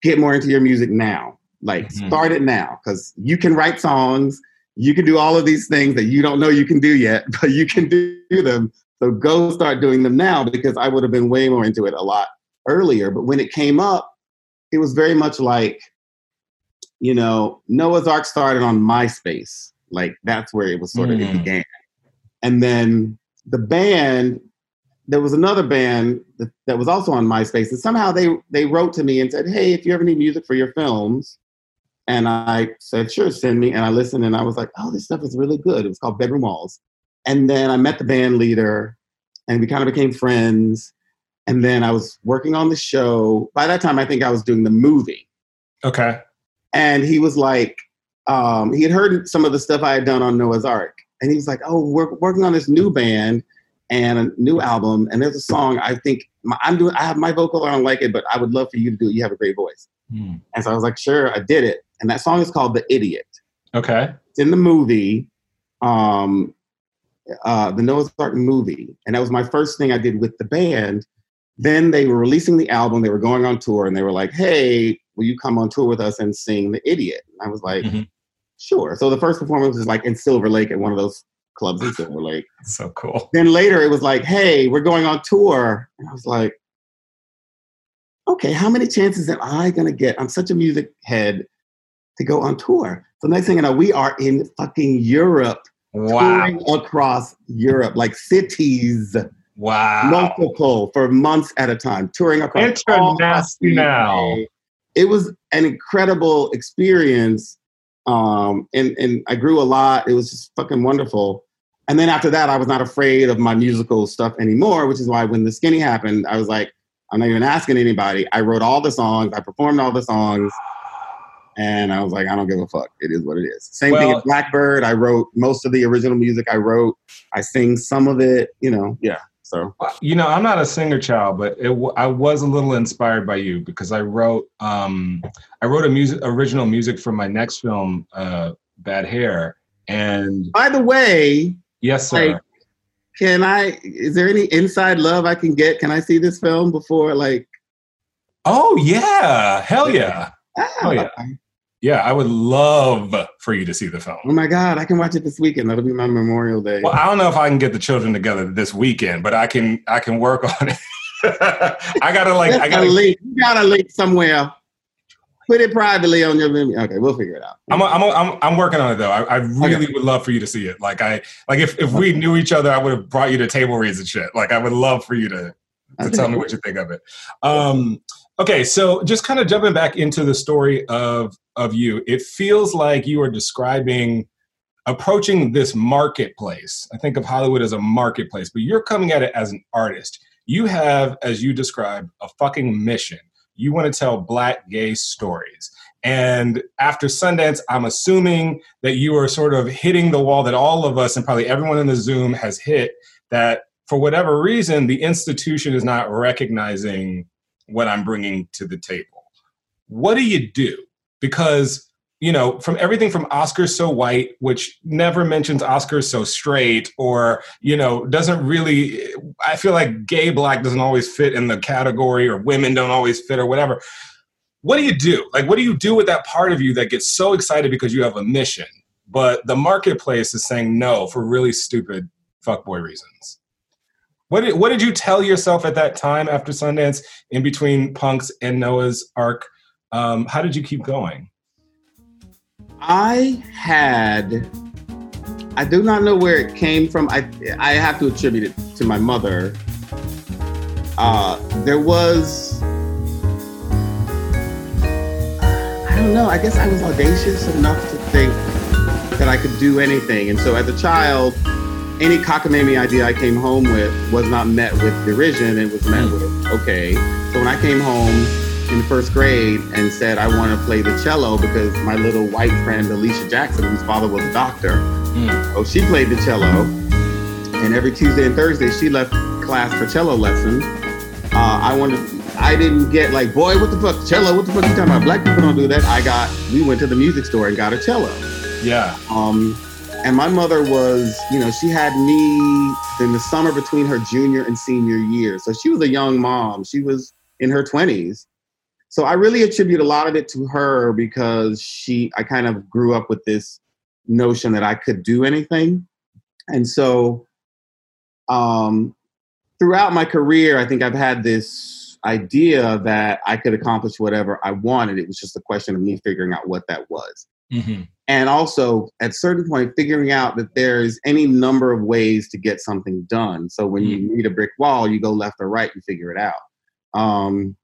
get more into your music now. Like Mhm. start it now because you can write songs, you can do all of these things that you don't know you can do yet, *laughs* but you can do them. So go start doing them now because I would have been way more into it a lot earlier. But when it came up, it was very much like, you know, Noah's Arc started on MySpace. Like that's where it was sort of it Mm. began. And then the band, there was another band that, that was also on MySpace, and somehow they they wrote to me and said, "Hey, if you ever need music for your films," and I said, "Sure, send me." And I listened, and I was like, "Oh, this stuff is really good." It was called Bedroom Walls, and then I met the band leader, and we kind of became friends. And then I was working on the show. By that time, I think I was doing the movie Okay. and he was like, um, he had heard some of the stuff I had done on Noah's Arc, and he was like, "Oh, we're working on this new band and a new album, and there's a song I think my, I'm doing. I have my vocal, I don't like it, but I would love for you to do it. You have a great voice." Hmm. And so I was like, "Sure," I did it, and that song is called "The Idiot." Okay. It's in the movie, um, uh, the Noah's Arc movie, and that was my first thing I did with the band. Then they were releasing the album. They were going on tour, and they were like, "Hey, will you come on tour with us and sing The Idiot?" And I was like, Mhm. "Sure." So the first performance was like in Silver Lake at one of those clubs in Silver Lake. *laughs* So cool. Then later it was like, "Hey, we're going on tour," and I was like, "Okay, how many chances am I gonna get? I'm such a music head to go on tour." So next thing you know, we are in fucking Europe Wow. touring across Europe, like cities, Wow. multiple for months at a time, touring across all across the International. It was an incredible experience, um, and and I grew a lot. It was just fucking wonderful. And then after that, I was not afraid of my musical stuff anymore, which is why when the skinny happened, I was like, I'm not even asking anybody. I wrote all the songs, I performed all the songs, and I was like, I don't give a fuck. It is what it is. Same thing Well- as Blackbird. I wrote most of the original music. I wrote. I sing some of it. You know, yeah. So You know, I'm not a singer child, but it, w- I was a little inspired by you because I wrote um, I wrote a music original music for my next film, uh, Bad Hair, and by the way, yes, sir. Like- can I? Is there any inside love I can get? Can I see this film before? Like, oh yeah, hell yeah, ah, Oh, yeah. Yeah. I would love for you to see the film. Oh my God, I can watch it this weekend. That'll be my Memorial Day. Well, I don't know if I can get the children together this weekend, but I can. I can work on it. *laughs* I gotta like. That's I a gotta. link. You got a link somewhere. Put it privately on your. Vimeo. Okay, we'll figure it out. I'm, I'm, I'm, I'm working on it though. I, I really would love for you to see it. Like I, like if, if we knew each other, I would have brought you to table reads and shit. Like I would love for you to, to tell me what you think of it. Um, okay, so just kind of jumping back into the story of of you, it feels like you are describing approaching this marketplace. I think of Hollywood as a marketplace, but you're coming at it as an artist. You have, as you describe, a fucking mission. You want to tell black gay stories. And after Sundance, I'm assuming that you are sort of hitting the wall that all of us and probably everyone in the Zoom has hit that for whatever reason, the institution is not recognizing what I'm bringing to the table. What do you do? Because, you know, from everything from Oscars So White, which never mentions Oscars So Straight, or, you know, doesn't really, I feel like gay black doesn't always fit in the category, or women don't always fit, or whatever. What do you do? Like, what do you do with that part of you that gets so excited because you have a mission, but the marketplace is saying no for really stupid fuckboy reasons? What did, what did you tell yourself at that time after Sundance, in between Punks and Noah's Arc? Um, how did you keep going? I had. I do not know where it came from. I I have to attribute it to my mother. Uh, there was. I don't know. I guess I was audacious enough to think that I could do anything, and so as a child, any cockamamie idea I came home with was not met with derision. It was met with okay. So when I came home in first grade and said I want to play the cello because my little white friend Alicia Jackson, whose father was a doctor, Oh, she played the cello, and every Tuesday and Thursday she left class for cello lessons. Uh, I wanted, I didn't get like, boy, what the fuck, cello? What the fuck are you talking about? Black people don't do that. I got, we went to the music store and got a cello. Yeah. Um, and my mother was, you know, she had me in the summer between her junior and senior year. So she was a young mom. She was in her 20s. So I really attribute a lot of it to her because she, I kind of grew up with this notion that I could do anything. And so um, throughout my career, I think I've had this idea that I could accomplish whatever I wanted. It was just a question of me figuring out what that was. Mm-hmm. And also, at a certain point, figuring out that there's any number of ways to get something done. So when you meet a brick wall, you go left or right, you figure it out. Um,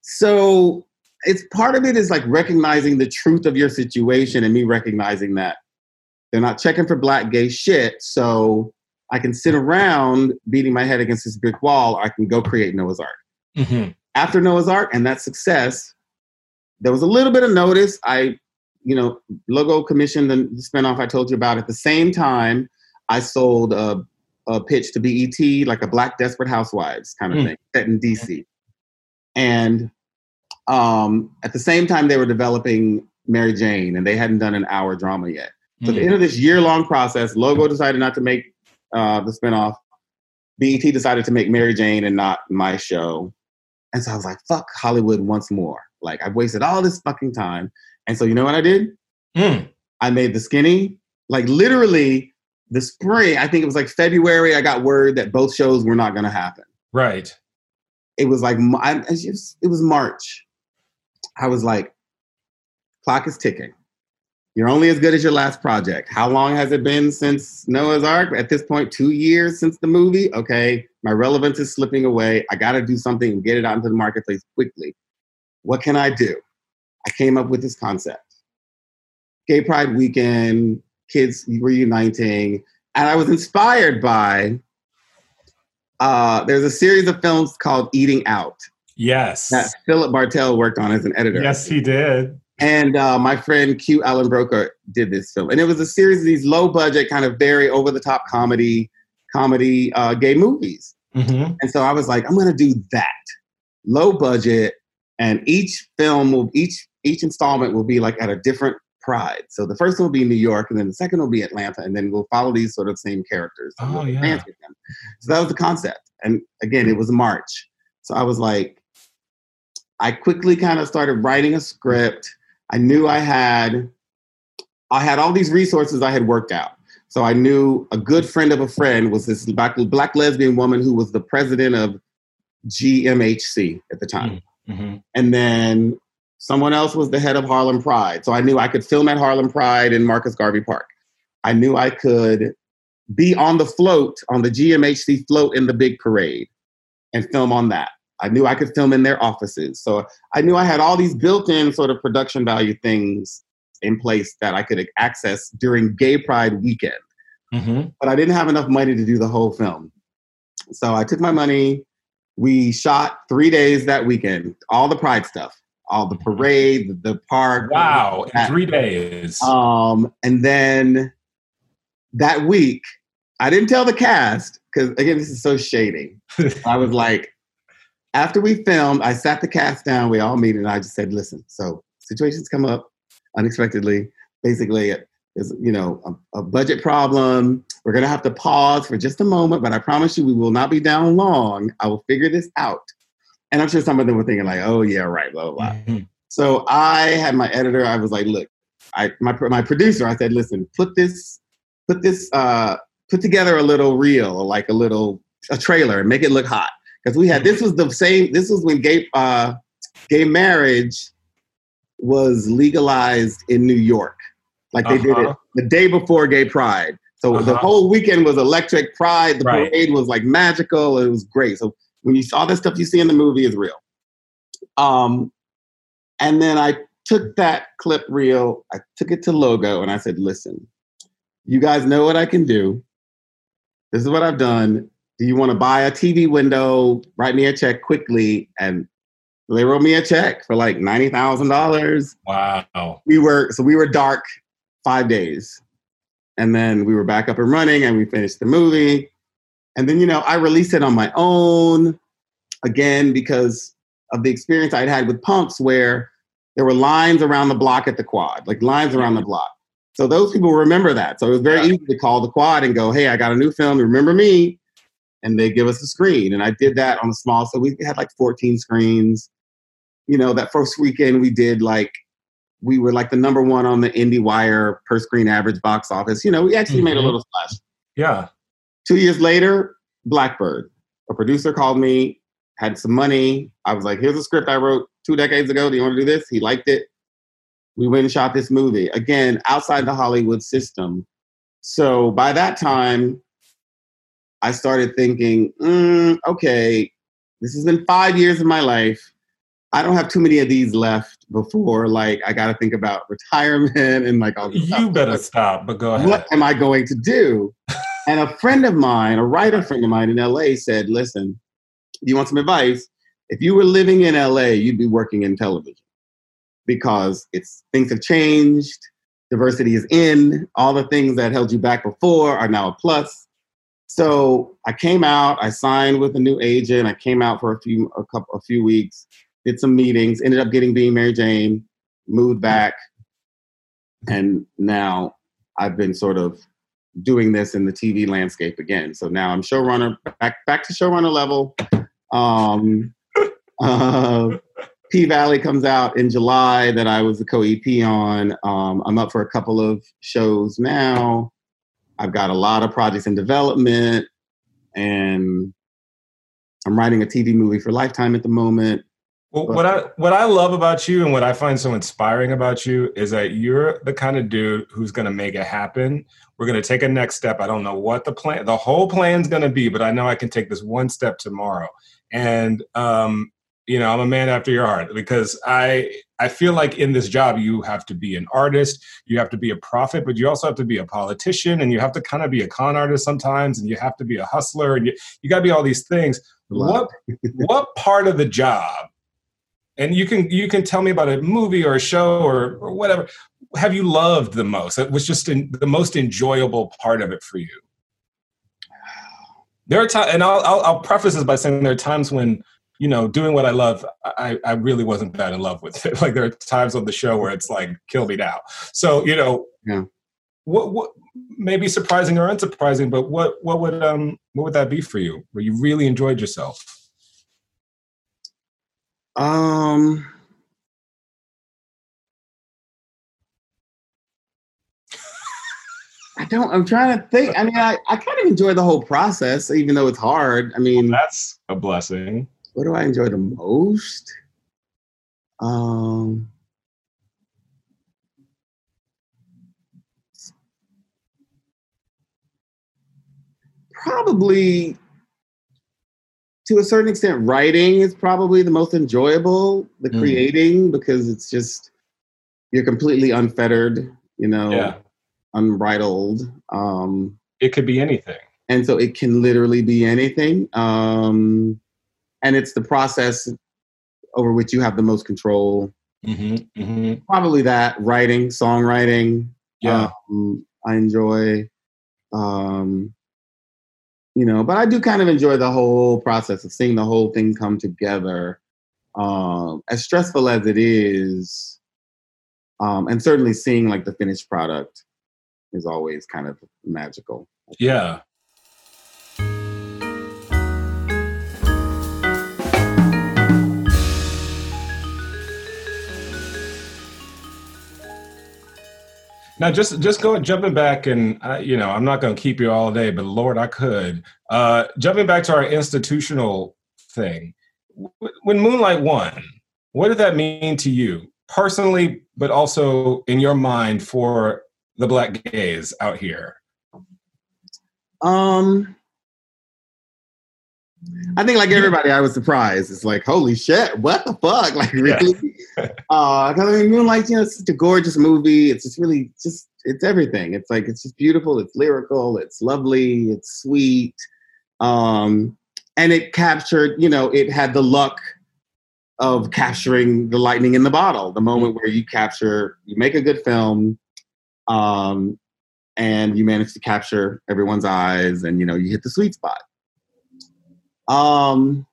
so it's part of it is like recognizing the truth of your situation and me recognizing that they're not checking for black gay shit. So I can sit around beating my head against this brick wall, or I can go create Noah's Arc. Mm-hmm. After Noah's Arc and that success, there was a little bit of notice. I, you know, logo commissioned the spinoff I told you about. At the same time, I sold a, a pitch to BET, like a Black Desperate Housewives kind of Mm. thing, set in DC. And um, at the same time, they were developing Mary Jane, and they hadn't done an hour drama yet. So at the Mm. end of this year-long process, Logo decided not to make uh, the spinoff. BET decided to make Mary Jane and not my show. And so I was like, fuck Hollywood once more. Like I've wasted all this fucking time. And so you know what I did? Mm. I made the skinny. Like literally the spring, I think it was like February, I got word that both shows were not gonna happen. Right. It was like I, it was- it was March. I was like, clock is ticking. You're only as good as your last project. How long has it been since Noah's Arc? At this point, two years since the movie. Okay, my relevance is slipping away. I got to do something and get it out into the marketplace quickly. What can I do? I came up with this concept. Gay Pride weekend, kids reuniting, and I was inspired by. Uh, there's a series of films called Eating Out Yes. that Philip Bartell worked on as an editor. Yes, he did. And uh, my friend Q Allan Brocka did this film, and it was a series of these low budget, kind of very over the top comedy, comedy uh, gay movies. Mm-hmm. And so I was like, I'm going to do that, low budget, and each film will each each installment will be like at a different pride. So the first one will be New York, and then the second will be Atlanta, and then we'll follow these sort of same characters. and Oh, we'll yeah. them. So that was the concept. And again, it was March, so I was like, I quickly kind of started writing a script. I knew I had I had all these resources I had worked out. So I knew a good friend of a friend was this black, black lesbian woman who was the president of GMHC at the time. Mm-hmm. And then someone else was the head of Harlem Pride. So I knew I could film at Harlem Pride in Marcus Garvey Park. I knew I could be on the float, on the GMHC float in the big parade and film on that. I knew I could film in their offices. So I knew I had all these built in sort of production value things in place that I could access during Gay Pride weekend Mm-hmm. but I didn't have enough money to do the whole film. So I took my money. We shot three days that weekend, all the Pride stuff, all the parade, the, park. Wow. In three days. Um, and then that week, I didn't tell the cast because again, this is so shady. *laughs* I was like, after we filmed, I sat the cast down. We all meet, and I just said, "Listen, so situations come up unexpectedly. Basically, there's you know a, a budget problem. We're gonna have to pause for just a moment, but I promise you, we will not be down long. I will figure this out." And I'm sure some of them were thinking like, "Oh yeah, right, blah blah." blah. Mhm. So I had my editor. I was like, "Look, I my my producer." I said, "Listen, put this put this uh, put together a little reel, like a little a trailer, and make it look hot." Because we had this was the same. This was when gay uh, gay marriage was legalized in New York. Like they did it Uh-huh. the day before Gay Pride. So the Uh-huh. whole weekend was electric. Pride, the Right. parade was like magical. It was great. So when you saw the stuff you see in the movie is real. Um, and then I took that clip reel, I took it to Logo, and I said, "Listen, you guys know what I can do. This is what I've done. Do you want to buy a TV window? Write me a check quickly." And they wrote me a check for like ninety thousand dollars Wow. we were so we were dark five days And then we were back up and running and we finished the movie. And then, you know, I released it on my own again because of the experience I'd had with punks where there were lines around the block at the quad, like lines around the block. So those people remember that. So it was very Yeah. easy to call the quad and go, hey, I got a new film. Remember me? And they give us a screen. And I did that on a small, so we had like 14 screens. You know, that first weekend we did like, we were like the number one on the IndieWire per screen average box office. You know, we actually made a Mhm. little splash. Yeah. Two years later, Blackbird. A producer called me, had some money. I was like, here's a script I wrote two decades ago. Do you want to do this? He liked it. We went and shot this movie. Again, outside the Hollywood system. So by that time, I started thinking, mm, okay, this has been five years of my life. I don't have too many of these left before like I got to think about *laughs* retirement and like all this You stuff. better stop, but go ahead. What am I going to do? And a friend of mine, a writer friend of mine in LA said, listen, you want some advice? If you were living in LA, you'd be working in television because it's things have changed, diversity is in, all the things that held you back before are now a plus. So I came out, I signed with a new agent, I came out for a few a couple a few weeks, did some meetings, ended up getting being Mary Jane, moved back, and now I've been sort of doing this in the TV landscape again. So now I'm showrunner, back back to showrunner level. Um, *laughs* uh, P Valley comes out in July that I was the co EP on. Um, I'm up for a couple of shows now. I've got a lot of projects in development, and I'm writing a TV movie for Lifetime at the moment. Well, what I what I love about you and what I find so inspiring about you is that you're the kind of dude who's going to make it happen. We're going to take a next step. I don't know what the plan, the whole plan's going to be, but I know I can take this one step tomorrow. And um, you know, I'm a man after your heart because I I feel like in this job you have to be an artist, you have to be a prophet, but you also have to be a politician, and you have to kind of be a con artist sometimes, and you have to be a hustler, and you you got to be all these things. What what part of the job and you can you can tell me about a movie or a show or, or whatever have you loved the most? That was just in, the most enjoyable part of it for you? There are times and I'll, I'll i'll preface this by saying there are times when you know doing what i love i i really wasn't that in love with it. *laughs* Like there are times on the show where it's like kill me now. So you know Yeah. what what maybe surprising or unsurprising but what what would um what would that be for you? Where you really enjoyed yourself? Um, I don't. I'm trying to think. I mean, I, I kind of enjoy the whole process, even though it's hard. I mean, that's a blessing what do I enjoy the most? Um, probably to a certain extent, writing is probably the most enjoyable. The Mm. creating because it's just you're completely unfettered, you know, yeah unbridled. Um, it could be anything and so it can literally be anything um, and it's the process over which you have the most control mm-hmm, mm-hmm. probably that writing songwriting yeah um, i enjoy um, you know but i do kind of enjoy the whole process of seeing the whole thing come together um, as stressful as it is um, and certainly seeing like the finished product is always kind of magical yeah Now, just just going jumping back, and uh, you know, I'm not going to keep you all day, but Lord, I could. Uh, jumping back to our institutional thing, when Moonlight won, what did that mean to you personally, but also in your mind for the black gays out here? Um, I think like everybody, I was surprised. It's like, holy shit, what the fuck? *laughs* Like, really? *laughs* uh, 'cause, I mean, Moonlight, you know, it's such a gorgeous movie. It's just really, just it's everything. It's like it's just beautiful. It's lyrical. It's lovely. It's sweet. Um, and it captured, you know, it had the luck of capturing the lightning in the bottle. The moment where you capture, you make a good film. Um, and you manage to capture everyone's eyes, and you know you hit the sweet spot. Um,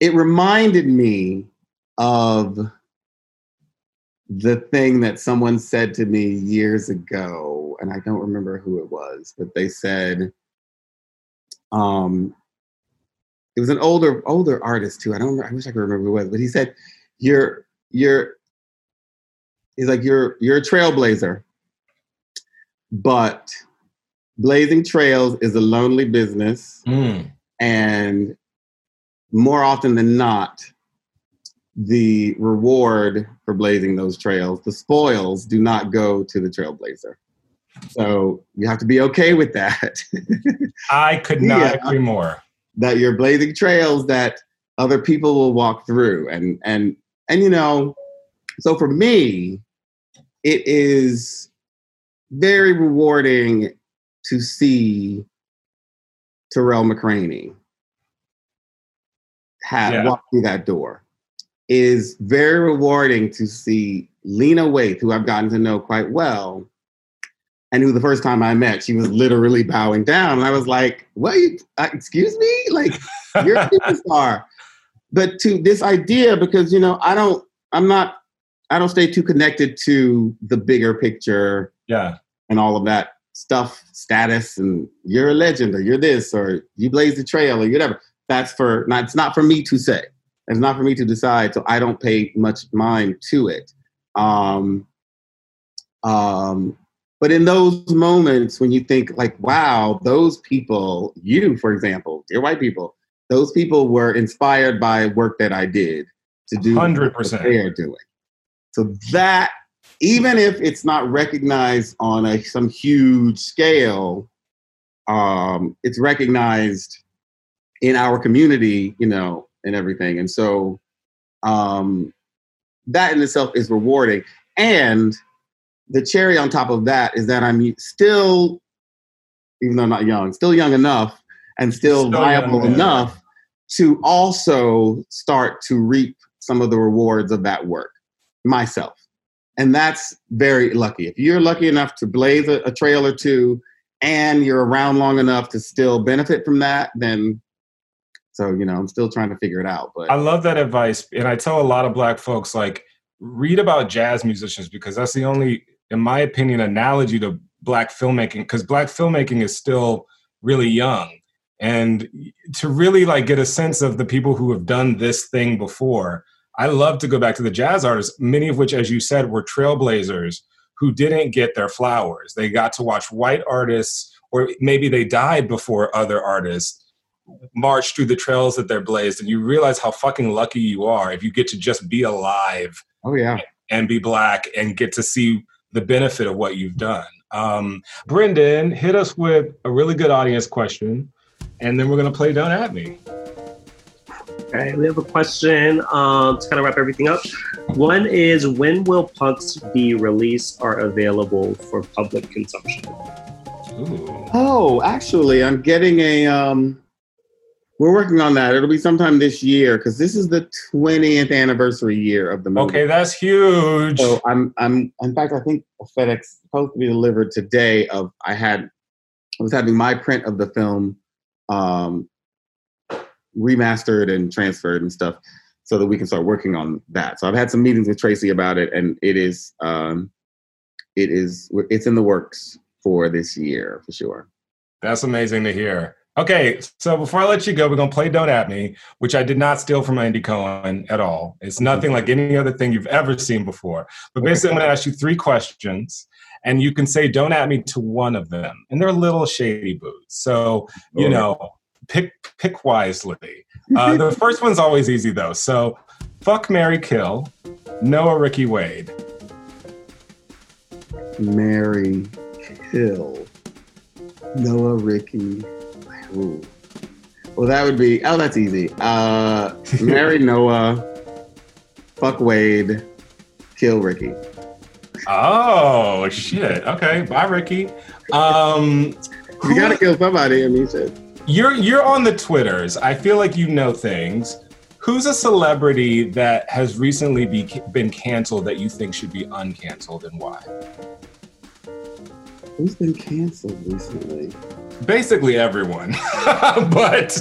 it reminded me of the thing that someone said to me years ago, and I don't remember who it was, but they said, um, it was an older older artist too. I don't. I wish I could remember who it was, but he said, "You're you're." He's like, "You're you're a trailblazer, but blazing trails is a lonely business, Mm. and more often than not, the reward for blazing those trails, the spoils, do not go to the trailblazer. So you have to be okay with that. *laughs* I could not Yeah. agree more. that you're blazing trails that other people will walk through, and and and you know, so for me, it is very rewarding to see Tarell McCraney have Yeah. walk through that door. It is very rewarding to see Lena Waithe, who I've gotten to know quite well, and who the first time I met, she was literally bowing down, and I was like, "What? you- Uh, excuse me? Like you're a *laughs* superstar." But to this idea, because you know, I don't, I'm not, I don't stay too connected to the bigger picture Yeah. and all of that stuff, status, and you're a legend, or you're this, or you blaze the trail, or whatever. That's for not. It's not for me to say. It's not for me to decide. So I don't pay much mind to it. Um, um, but in those moments when you think like, wow, those people, you, for example, dear white people, those people were inspired by work that I did to do 100%. they are doing. So that, even if it's not recognized on a some huge scale, um, it's recognized in our community, you know, and everything. And so um, that in itself is rewarding. And the cherry on top of that is that I'm still, even though I'm not young, still young enough and still, Still viable young, enough to also start to reap some of the rewards of that work myself. And that's very lucky. If you're lucky enough to blaze a, a trail or two and you're around long enough to still benefit from that, then so you know, I'm still trying to figure it out. But I love that advice. And I tell a lot of black folks, like, read about jazz musicians because that's the only, in my opinion, analogy to black filmmaking, because black filmmaking is still really young. And to really like get a sense of the people who have done this thing before, I love to go back to the jazz artists, many of which, as you said, were trailblazers who didn't get their flowers. They got to watch white artists, or maybe they died before other artists march through the trails that they're blazed and you realize how fucking lucky you are if you get to just be alive oh yeah, and be black and get to see the benefit of what you've done. Um, brendan hit us with a really good audience question and then we're going to play don't at me Okay, we have a question um, to kind of wrap everything up. One is when will punks be released or available for public consumption? Ooh. Oh, actually, I'm getting a. Um, we're working on that. It'll be sometime this year because this is the 20th anniversary year of the movie. okay that's huge So I'm, I'm. In fact, I think FedEx is supposed to be delivered today. Of I had, I was having my print of the film, um, remastered and transferred and stuff, so that we can start working on that. So I've had some meetings with Tracy about it, and it is, um, it is, it's in the works for this year for sure. That's amazing to hear. Okay, so before I let you go, we're gonna play "Don't At Me," which I did not steal from Andy Cohen at all. It's nothing like any other thing you've ever seen before. But basically, I'm gonna ask you three questions, and you can say "Don't At Me" to one of them, and they're a little shady boots. So you know, pick pick wisely. Uh, the *laughs* first one's always easy though. So, fuck, Mary, kill, Noah, Ricky, Wade. Mary Kill, Noah Ricky. Ooh. Well, that would be. Oh, that's easy. Uh, marry *laughs* Noah, fuck Wade, kill Ricky. Oh shit. Okay, bye, Ricky. Um, You gotta kill somebody. I mean, shit. You're you're on the Twitters. I feel like you know things. Who's a celebrity that has recently be, been canceled that you think should be uncanceled and why? Who's been canceled recently? Basically everyone, *laughs* but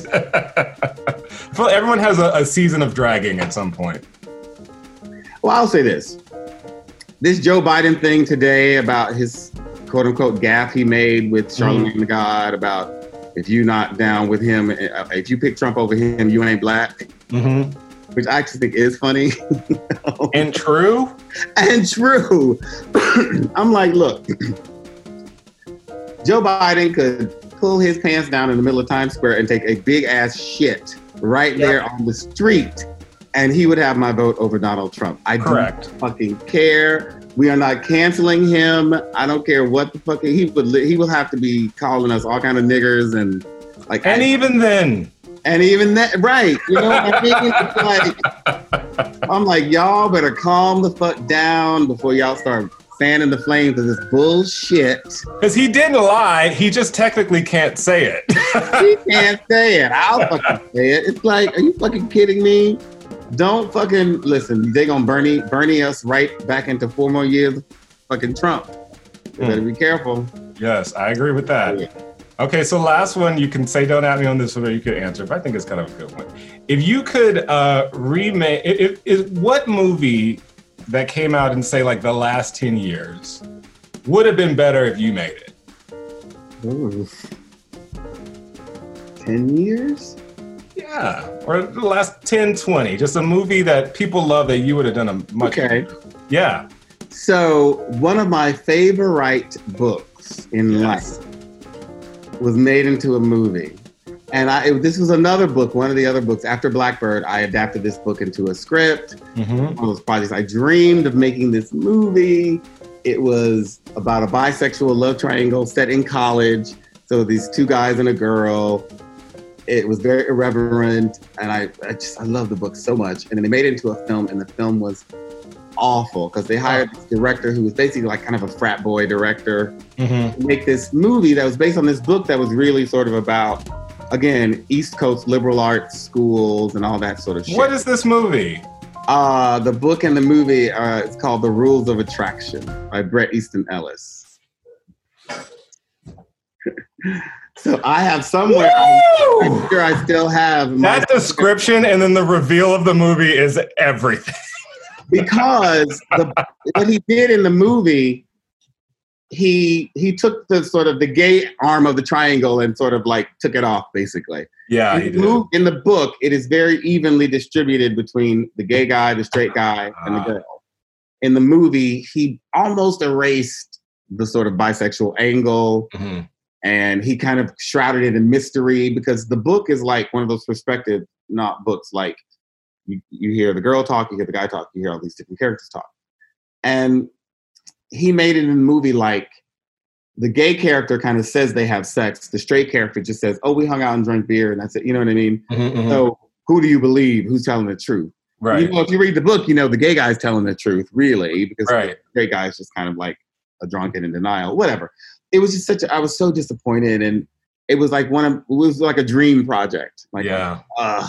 well, everyone has a, a season of dragging at some point. Well, I'll say this. This Joe Biden thing today about his quote unquote gaffe he made with mm-hmm. Charlemagne the God about if you not down with him, uh, if you pick Trump over him, you ain't black, Mm-hmm. which I actually think is funny *laughs* And true. and true. *clears throat* I'm like, look, Joe Biden could pull his pants down in the middle of Times Square and take a big ass shit right there on the street, and he would have my vote over Donald Trump. I Correct. don't fucking care. We are not canceling him. I don't care what the fuck he would. li- He will have to be calling us all kind of niggers and like. And I- even then, and even that, right? You know, what I mean, it's like *laughs* I'm like, y'all better calm the fuck down before y'all start fanning the flames of this bullshit. because he didn't lie, he just technically can't say it. He can't say it. I'll fucking say it. It's like, are you fucking kidding me? Don't fucking listen. They gonna Bernie Bernie us right back into four more years fucking Trump. You better be careful. yes, I agree with that. Okay, so last one, you can say don't at me on this one, or you could answer, but I think it's kind of a good one. If you could uh, remake, if, if, what movie that came out in say like the last ten years would have been better if you made it? Ooh. Ten years? Yeah, or the last 10, 20, just a movie that people love that you would have done a much. Okay. Yeah. So one of my favorite books in Yes. life was made into a movie. And I, it- this was another book, one of the other books. After Blackbird, I adapted this book into a script. Mm-hmm. one of those projects. I dreamed of making this movie. It was about a bisexual love triangle set in college. So these two guys and a girl. It was very irreverent, and I, I just I love the book so much. And then they made it into a film, and the film was awful because they hired this director who was basically like kind of a frat boy director Mm-hmm. to make this movie that was based on this book that was really sort of about again East Coast liberal arts schools and all that sort of shit. What is this movie? Uh, the book and the movie uh, it's called The Rules of Attraction by Bret Easton Ellis. *laughs* so I have somewhere, I'm sure I still have my, That description and then the reveal of the movie is everything. *laughs* because the, what he did in the movie, he he took the sort of the gay arm of the triangle and sort of like took it off basically. Yeah, he in, the did. mov- in the book, it is very evenly distributed between the gay guy, the straight guy, and the Ah. girl. In the movie, he almost erased the sort of bisexual angle Mhm. And he kind of shrouded it in mystery because the book is like one of those perspective not books like you, you hear the girl talk, you hear the guy talk, you hear all these different characters talk. And he made it in the movie like the gay character kind of says they have sex. The straight character just says, "Oh, we hung out and drank beer," and that's it. You know what I mean? Mhm, mhm. So, who do you believe? Who's telling the truth? right. You know, if you read the book, you know the gay guy's telling the truth, really, because Right. the straight guy's just kind of like a drunken in denial. Whatever. It was just such. A, I was so disappointed, and it was like one of. It was like a dream project. Like, yeah. uh,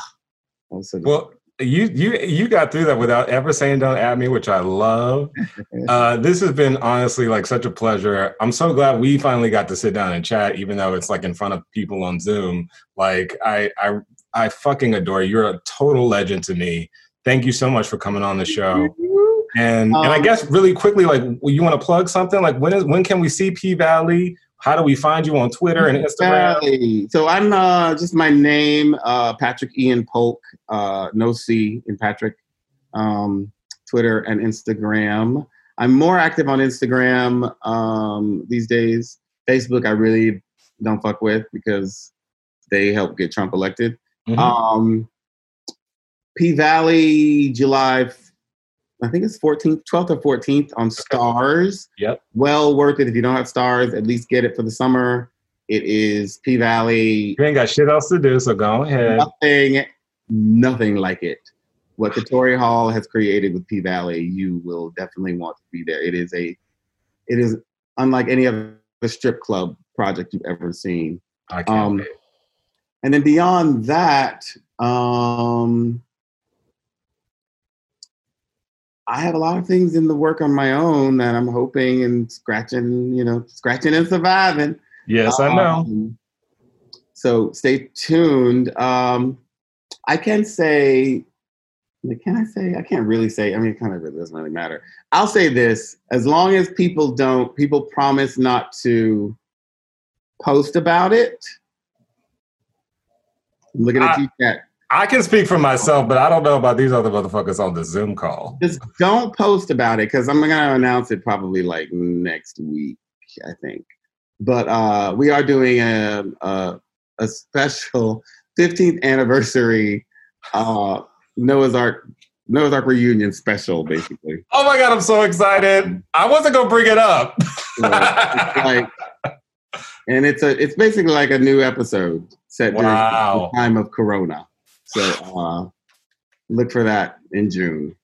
so Well, you you you got through that without ever saying "don't at me," which I love. *laughs* Uh, this has been honestly like such a pleasure. I'm so glad we finally got to sit down and chat, even though it's like in front of people on Zoom. Like I I I fucking adore you. You're a total legend to me. Thank you so much for coming on the show. And and I Um, guess really quickly, like you want to plug something? Like when is when can we see P Valley? How do we find you on Twitter and Instagram? Valley. So I'm uh, just my name, uh, Patrick Ian Polk, uh, no C in Patrick, um, Twitter and Instagram. I'm more active on Instagram um, these days. Facebook, I really don't fuck with because they help get Trump elected. Mhm. Um, P Valley, July, I think it's 14th, 12th or 14th on Starz. Yep. Well worth it. If you don't have Starz, at least get it for the summer. It is P Valley. You ain't got shit else to do, so go ahead. Nothing, nothing like it. What Katori Hall has created with P Valley, you will definitely want to be there. It is a, it is unlike any other strip club project you've ever seen. I can't Um. And then beyond that, um, I have a lot of things in the work on my own that I'm hoping and scratching, you know, scratching and surviving. Yes, I know. Um, so stay tuned. Um, I can say, can I say? I can't really say. I mean, it kind of really doesn't really matter. I'll say this: as long as people don't, people promise not to post about it. I'm looking at I- you, chat. I can speak for myself, but I don't know about these other motherfuckers on the Zoom call. Just don't post about it because I'm gonna announce it probably like next week, I think. But uh, we are doing a a, a special 15th anniversary uh, Noah's Arc Noah's Arc reunion special, basically. Oh my god, I'm so excited! I wasn't gonna bring it up. *laughs* Like, and it's a it's basically like a new episode set during the time of Corona. So uh, look for that in June.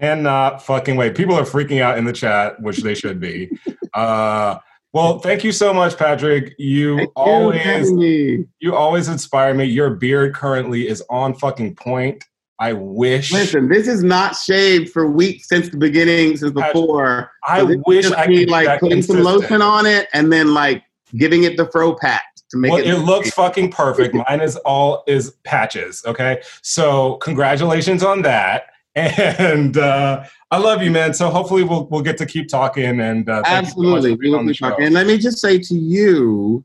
Cannot fucking wait. People are freaking out in the chat, which they should be. Uh, well, thank you so much, Patrick. You Thank always me. you always inspire me. Your beard currently is on fucking point. I wish Listen, this is not shaved for weeks since the beginning, since before. I So wish I could be like putting some lotion on it and then like giving it the fro pat to make well, it. it looks fucking perfect. *laughs* Mine is all is patches. Okay, so congratulations on that, *laughs* and uh, I love you, man. So hopefully we'll we'll get to keep talking and uh, you so Absolutely. we'll be talking. And let me just say to you,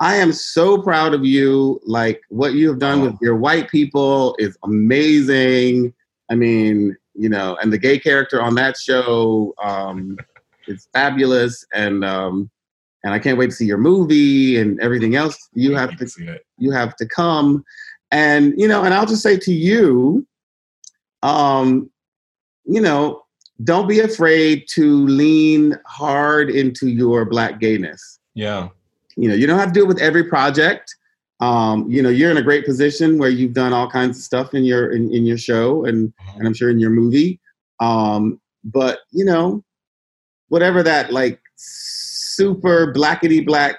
I am so proud of you. Like what you have done Oh. with your white people is amazing. I mean, you know, and the gay character on that show um, is fabulous. And um, and I can't wait to see your movie and everything else you have to you have to come. And you know, and I'll just say to you, um, you know, don't be afraid to lean hard into your black gayness. Yeah. You know, you don't have to do it with every project. Um, you know, you're in a great position where you've done all kinds of stuff in your in, in your show and and I'm sure in your movie. Um, but you know, whatever that like super blackety black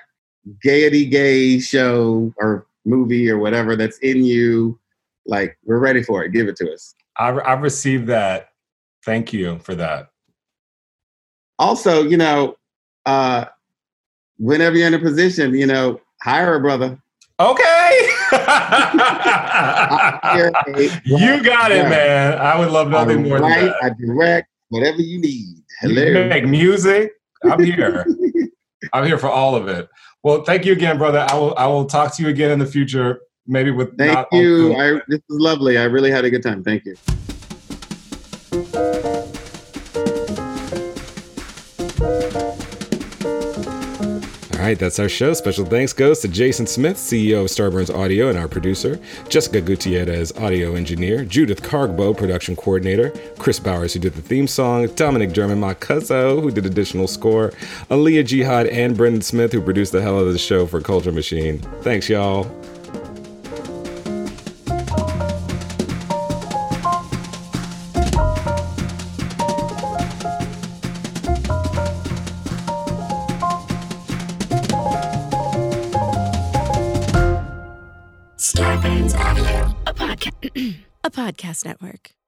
gaiety gay show or movie or whatever that's in you, like we're ready for it. Give it to us. I I received that. Thank you for that. Also, you know, uh, whenever you're in a position, you know, hire a brother. Okay. *laughs* A you got it, man. I would love nothing more than that. I direct, whatever you need. You Hello. make music. I'm here. *laughs* I'm here for all of it. Well, thank you again, brother. I will I will talk to you again in the future, maybe with Thank you. I, this is lovely. I really had a good time. Thank you. Right, that's our show. Special thanks goes to Jason Smith, CEO of Starburns Audio, and our producer, Jessica Gutierrez, audio engineer, Judith Cargbo, production coordinator, Chris Bowers, who did the theme song, Dominic German, cousin, who did additional score, Aaliyah Jihad, and Brendan Smith, who produced the hell out of the show for Culture Machine. Thanks, y'all. Podcast network